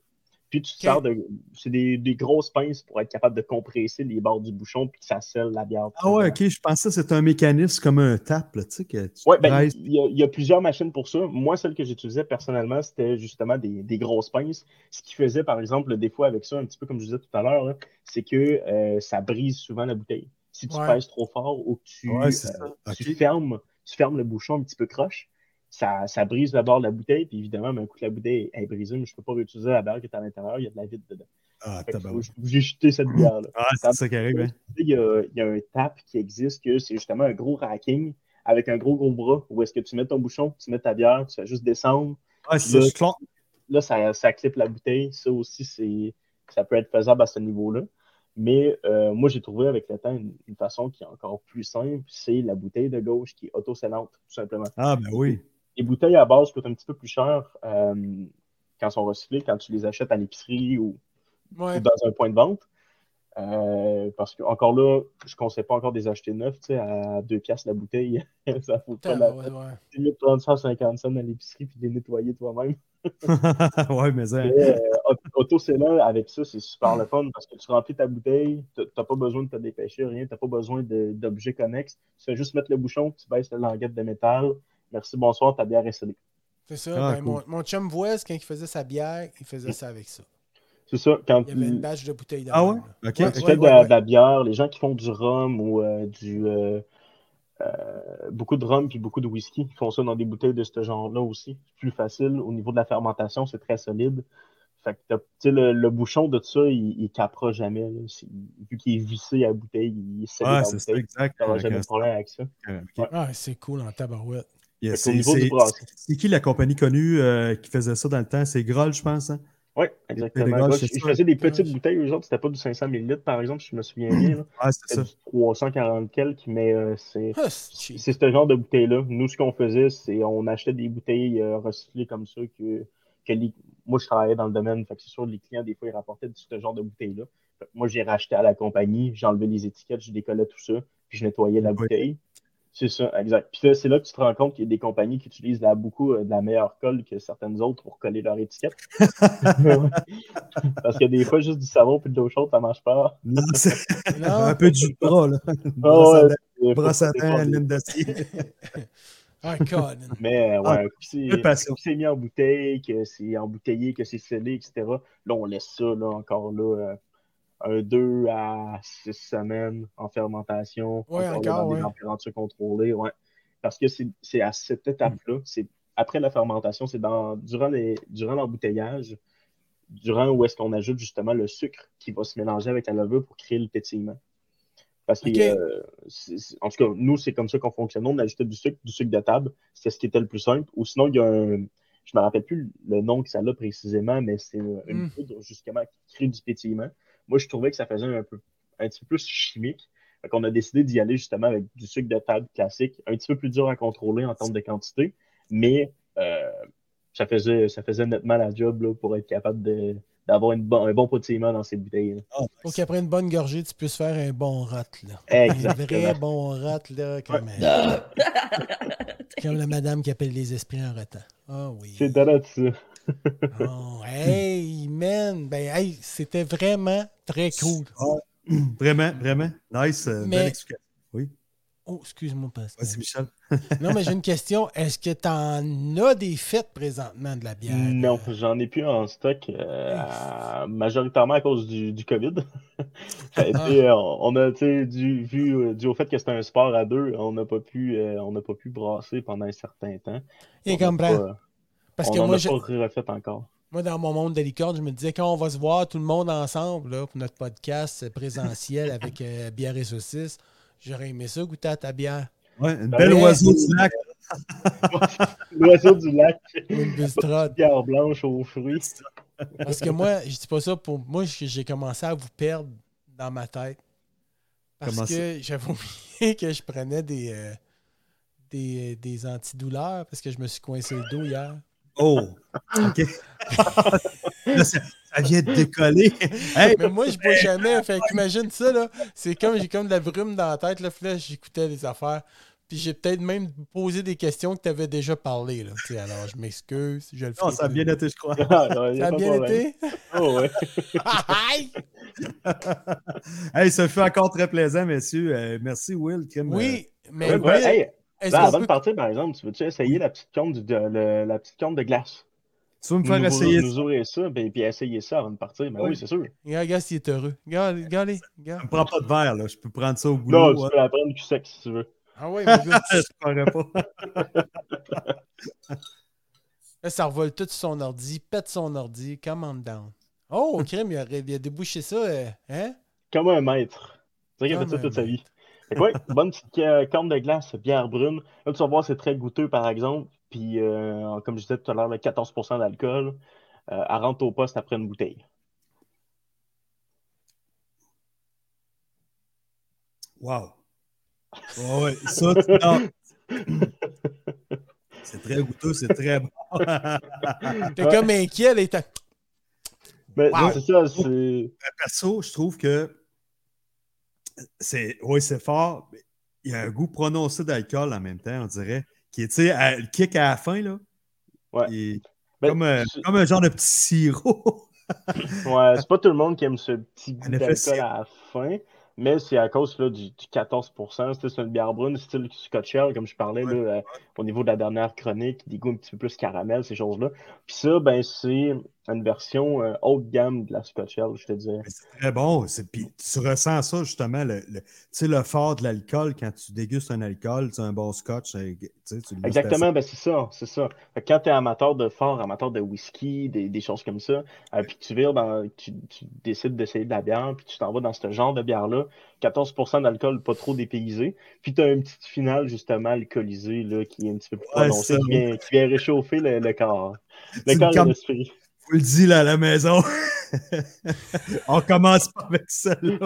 puis tu te Ok. sers de. C'est des, des grosses pinces pour être capable de compresser les bords du bouchon, puis que ça scelle la bière. Ah ouais, OK. Je pensais que c'était un mécanisme comme un tap, là, tu sais, que tu Oui, ben, presses. il y, a- il y a plusieurs machines pour ça. Moi, celle que j'utilisais personnellement, c'était justement des, des grosses pinces. Ce qui faisait, par exemple, le défaut avec ça, un petit peu comme je disais tout à l'heure, là, c'est que euh, ça brise souvent la bouteille. Si tu Ouais. pèses trop fort ou que tu, Ouais, euh, tu fermes, tu fermes le bouchon un petit peu croche, ça, ça brise le bord de la bouteille. Puis évidemment, ben, un coup que la bouteille est brisée, mais je ne peux pas réutiliser la bière qui est à l'intérieur, il y a de la vide dedans. Ah, J'ai jeté cette bière-là. Ah, c'est ça qui arrive, hein. Il y, a, il y a un tap qui existe que c'est justement un gros racking avec un gros gros bras où est-ce que tu mets ton bouchon, tu mets ta bière, tu fais juste descendre. Ah, c'est ça, Là, clon- Là, ça, ça clip la bouteille. Ça aussi, c'est ça peut être faisable à ce niveau-là. Mais euh, moi, j'ai trouvé avec le temps une, une façon qui est encore plus simple, c'est la bouteille de gauche qui est auto-scellante, tout simplement. Ah, ben oui. Les bouteilles à base coûtent un petit peu plus cher euh, quand elles sont recyclées, quand tu les achètes à l'épicerie ou, Ouais. ou dans un point de vente. Euh, parce que encore là, je ne conseille pas encore des acheter neufs, tu sais, à 2 piastres la bouteille. ça faut pas la Ouais, ouais. c'est mieux de prendre ça à 50 cents à l'épicerie puis de les nettoyer toi-même. ouais, mais ça. Euh, Autocellant, avec ça, c'est super le fun parce que tu remplis ta bouteille, tu n'as pas besoin de te dépêcher, rien, tu n'as pas besoin d'objets connexes. Tu fais juste mettre le bouchon, tu baisses la languette de métal. Merci, bonsoir, ta bière est scellée. C'est ça. Ah, ben, cool. mon, mon chum Wes, quand il faisait sa bière, il faisait ça avec ça. C'est ça, quand Il y avait une bâche de bouteilles de Ah ouais? là. OK. quand Ouais, tu ouais, fais de, ouais, la, ouais. de la bière, les gens qui font du rhum ou euh, du. euh, euh, beaucoup de rhum puis beaucoup de whisky qui font ça dans des bouteilles de ce genre-là aussi. C'est plus facile. Au niveau de la fermentation, c'est très solide. Fait que le, le bouchon de ça, il, il capera jamais. Vu qu'il est vissé à la bouteille, il est scellé Ah, dans la c'est ça, bouteille. exact. Avec jamais de problème avec ça. Ah, c'est cool en tabarouette. Yeah, c'est, qui la compagnie connue euh, qui faisait ça dans le temps? C'est Groll, je pense. Hein? Oui, exactement. C'est je, faisais des petites Ouais. bouteilles, eux autres, c'était pas du 500 ml par exemple, si je me souviens bien. Ah, c'est C'était ça. du 340 quelques, mais euh, c'est. Ah, c'est ce genre de bouteille-là. Nous, ce qu'on faisait, c'est on achetait des bouteilles euh, recyclées comme ça que, que les- moi, je travaillais dans le domaine. Fait que c'est sûr, les clients, des fois, ils rapportaient de ce genre de que moi, j'ai racheté à la compagnie, j'enlevais les étiquettes, je décollais tout ça, puis je nettoyais la Oui. bouteille. C'est ça, exact. Puis là, c'est là que tu te rends compte qu'il y a des compagnies qui utilisent là, beaucoup euh, de la meilleure colle que certaines autres pour coller leur étiquette. Parce que des fois, juste du savon puis de l'eau chaude, ça marche pas. Non, c'est Non. un peu de bras, là. Ah Brosse à ouais, brosse à dents, laine d'acier. Ah, Colin. Mais Ah, ouais, puis c'est mis en bouteille, que c'est embouteillé, que c'est scellé, etc. Là, on laisse ça là, encore là, euh, un 2 à 6 semaines en fermentation. Ouais, encore, dans des températures contrôlées. Ouais. Parce que c'est à cette étape-là, c'est après la fermentation, c'est dans durant les durant l'embouteillage, durant où est-ce qu'on ajoute justement le sucre qui va se mélanger avec la levure pour créer le pétillement. Parce que, euh, en tout cas, nous, c'est comme ça qu'on fonctionne. On ajoutait du sucre, du sucre de table. C'était ce qui était le plus simple. Ou sinon, il y a un. Je me rappelle plus le nom que ça a précisément, mais c'est une Mm. poudre justement qui crée du pétillement. Moi, je trouvais que ça faisait un peu un petit peu plus chimique. Fait qu'on a décidé d'y aller justement avec du sucre de table classique, un petit peu plus dur à contrôler en termes de quantité, mais euh, ça, faisait, ça faisait nettement la job là, pour être capable de- d'avoir une bon- un bon pétillement dans ces bouteilles. là. Faut qu'après une bonne gorgée, tu puisses faire un bon rot, là. Exactement. Un vrai bon rot, là, comme, euh, comme la madame qui appelle les esprits en rotant. Ah oui. C'est de là ça. Oh, hey, man. Ben, hey, c'était vraiment très cool. Vraiment, vraiment. Nice. euh, Mais- Belle explication. Oh, excuse-moi, Pascal. Vas-y, Michel. Non, mais j'ai une question. Est-ce que t'en as des fêtes présentement de la bière? Non, j'en ai plus en stock, euh, à- majoritairement à cause du, du COVID. Ça a été, euh, on a, tu sais, dû, vu, dû au fait que c'était un sport à deux, on n'a pas pu, euh, on n'a pas pu brasser pendant un certain temps. Et On comprends. pas- Parce on que en moi, a je- pas refait encore. moi, dans mon monde de licorne, je me disais quand on va se voir tout le monde ensemble là, pour notre podcast présentiel avec euh, bière et saucisses, j'aurais aimé ça goûter à ta bière. Ouais, une Ben belle ouais. oiseau du lac. L'oiseau du lac, une bistrode. bière blanche aux fruits. Parce que moi, je dis pas ça pour moi, j'ai j'ai commencé à vous perdre dans ma tête. Parce Comment que j'avais oublié que je prenais des, euh, des, des antidouleurs parce que je me suis coincé le dos hier. Oh, OK. Là, ça, ça vient de décoller. Hey, Mais moi, je bois jamais. Fait qu'imagine ça, là. C'est comme j'ai comme de la brume dans la tête, là. Puis là, j'écoutais les affaires. Puis j'ai peut-être même posé des questions que tu avais déjà parlé, là. Alors, je m'excuse. Je le non, ça a bien été, je crois. Ah, non, Ça a bien problème. été? Oh, ouais. Aïe! Hey, ça fait encore très plaisant, messieurs. Euh, merci, Will. Kim, oui, mais Ouais, ouais, Will, hey, est-ce là, qu'on avant peut- de partir, par exemple, tu veux-tu essayer la petite corne de, le- la petite de glace? tu veux me faire nous, essayer nous ouvrir ça, ben, puis essayer ça avant de partir. Ben Oui. oui, c'est sûr. Regarde, regarde s'il est heureux. Regarde, regarde, Je regarde. ne prends pas de verre, là. Je peux prendre ça au Non, boulot. tu hein. peux la prendre du sec si tu veux. Ah ouais, mon gars. je ne pas. Là, ça revole tout son ordi, pète son ordi, command down. Oh, crème, il a, il a débouché ça, euh, hein? Comme un maître. C'est vrai qu'il a fait ça toute sa vie. Ouais, bonne petite euh, corne de glace, bière brune. Là, tu vas voir, c'est très goûteux, par exemple. Puis, euh, comme je disais tout à l'heure, le 14% d'alcool. Euh, elle rentre au poste après une bouteille. Wow. Ouais, ouais, ça. C'est très goûteux, c'est très bon. T'es comme inquiet, là, il t'a- Mais Wow. c'est ça, c'est. Perso, je trouve que c'est oui, c'est fort. mais Il y a un goût prononcé d'alcool en même temps, on dirait. Qui est, tu sais, à- le kick à la fin, là. Ouais. Ben, comme, comme un genre de petit sirop. Ouais, c'est pas tout le monde qui aime ce petit goût d'alcool à la fin, mais c'est à cause là, du, du 14%. C'était c'est une bière brune, style Scotch Ale, comme je parlais Ouais. là, euh, au niveau de la dernière chronique, des goûts un petit peu plus caramel, ces choses-là. Puis ça, ben c'est une version euh, haut de gamme de la Scotch Ale, je te dirais. C'est très bon. Puis tu ressens ça justement, le, le- tu sais, le fort de l'alcool quand tu dégustes un alcool, c'est un bon scotch. tu Exactement, ben c'est ça, c'est ça. Quand tu es amateur de fort, amateur de whisky, des, des choses comme ça, euh, puis tu vires dans, tu, tu décides d'essayer de la bière, puis tu t'en vas dans ce genre de bière-là, 14% d'alcool pas trop dépaysé, puis tu as une petite finale justement alcoolisée là, qui est un petit peu plus prononcée, qui vient, qui vient réchauffer le, le corps. Le corps et l'esprit. Je vous le dis là à la maison. On commence pas avec ça là.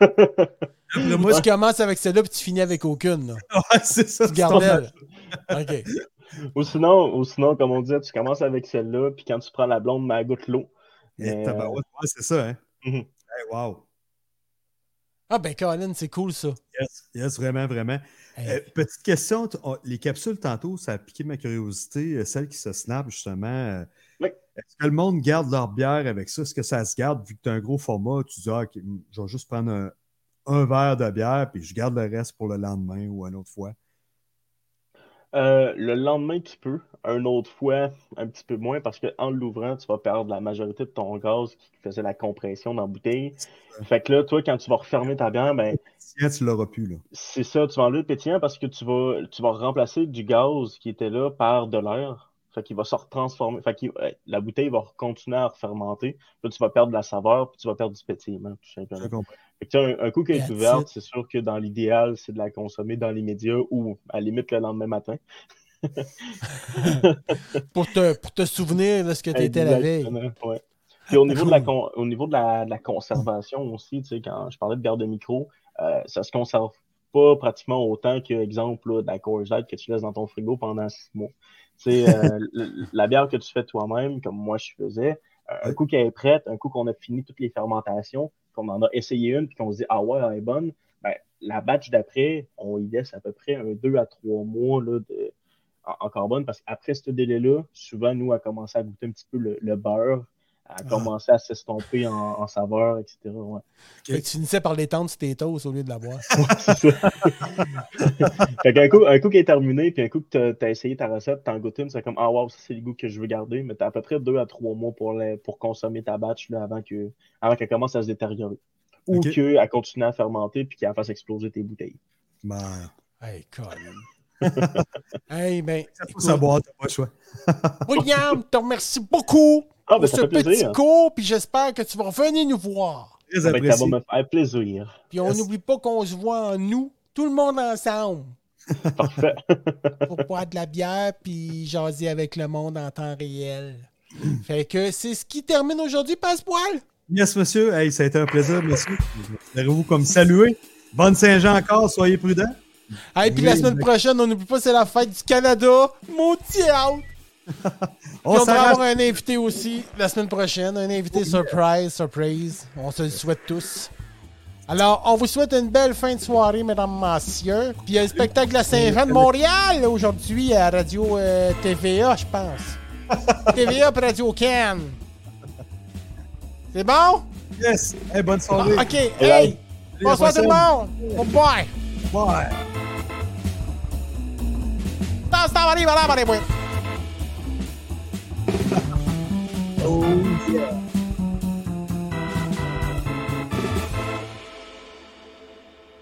Après Moi, tu commences avec celle-là, puis tu finis avec aucune. là. ouais, c'est ça. Tu gardes elle. OK. Ou sinon, ou sinon, comme on disait, tu commences avec celle-là, puis quand tu prends la blonde, à goutte l'eau. Mais, tabarouette, ouais, c'est ça, hein. Hey, wow. Ah, ben, Colin, c'est cool, ça. Yes, yes, vraiment, vraiment. Hey. Euh, petite question, t- on- les capsules tantôt, ça a piqué ma curiosité. euh, Celles qui se snap, justement. Oui. Est-ce que le monde garde leur bière avec ça? Est-ce que ça se garde vu que tu as un gros format? Tu dis, ah, ok, je vais juste prendre un, un verre de bière puis je garde le reste pour le lendemain ou une autre fois? Euh, le lendemain, tu peux. Un autre fois, un petit peu moins, parce qu'en l'ouvrant, tu vas perdre la majorité de ton gaz qui faisait la compression dans la bouteille. Fait que là, toi, quand tu vas refermer ta bière, ben, tu l'auras plus, là. c'est ça, tu vas enlever le pétillant parce que tu vas, tu vas remplacer du gaz qui était là par de l'air. Fait qu'il va se retransformer. Fait que la bouteille va continuer à refermenter. Là, tu vas perdre la saveur, puis tu vas perdre du pétillement, tout Je simplement. comprends. Fait que, un, un coup That's est ouverte, it. c'est sûr que dans l'idéal, c'est de la consommer dans les médias ou à la limite le lendemain matin. Pour te, pour te souvenir de ce que tu étais la veille. Ouais. Puis au niveau, de la, con- au niveau de la, de la conservation aussi, tu sais, quand je parlais de bière de micro, euh, ça se conserve pas pratiquement autant que, exemple, là, de la Coors Light que tu laisses dans ton frigo pendant six mois. Tu sais, euh, la bière que tu fais toi-même, comme moi je faisais, euh, un coup qu'elle est prête, un coup qu'on a fini toutes les fermentations, qu'on en a essayé une, puis qu'on se dit, ah ouais, elle est bonne, ben, la batch d'après, on y laisse à peu près un deux à trois mois là, de, en, en carbone, parce qu'après ce délai-là, souvent, nous, a commencé à goûter un petit peu le, le beurre, a Ah. commencé à s'estomper en, en saveur, etc. Ouais. Fait que tu finissais par l'étendre sur tes toasts au lieu de la boire. C'est ça. fait qu'un coup, un coup qui est terminé, puis un coup que tu as essayé ta recette, t'en goûtes une, c'est comme Ah wow, ça c'est le goût que je veux garder, mais tu as à peu près deux à trois mois pour, les- pour consommer ta batch là, avant que avant qu'elle commence à se détériorer. Ou Ok. qu'elle continue à fermenter puis qu'elle fasse exploser tes bouteilles. Ben, Hey, Colin. hey, ben, ça faut écoute, savoir, t'as pas le choix. William, te remercie beaucoup Ah, ben pour ce petit plaisir. cours, puis j'espère que tu vas revenir nous voir. Très Ah, ben, ça va me faire plaisir. Puis on Yes. n'oublie pas qu'on se voit en nous, tout le monde ensemble, Parfait. pour boire de la bière, puis jaser avec le monde en temps réel. Fait que c'est ce qui termine aujourd'hui, Passepoil. Yes, monsieur. Hey, ça a été un plaisir, monsieur. Considérez-vous comme salué? Bonne Saint-Jean encore, soyez prudents. Hey, puis Oui, la semaine prochaine, on n'oublie pas, c'est la fête du Canada. Mon out! On va avoir un invité aussi la semaine prochaine, un invité surprise, surprise. On se le souhaite tous. Alors, on vous souhaite une belle fin de soirée, mesdames, messieurs. Puis il y a le spectacle de la Saint-Jean de Montréal aujourd'hui à Radio euh, TVA, je pense. TVA Radio Can. C'est bon? Yes. Hey, bonne soirée. OK. Hey! Bonsoir tout le monde! Au revoir! Bye. Stop, Oh, yeah.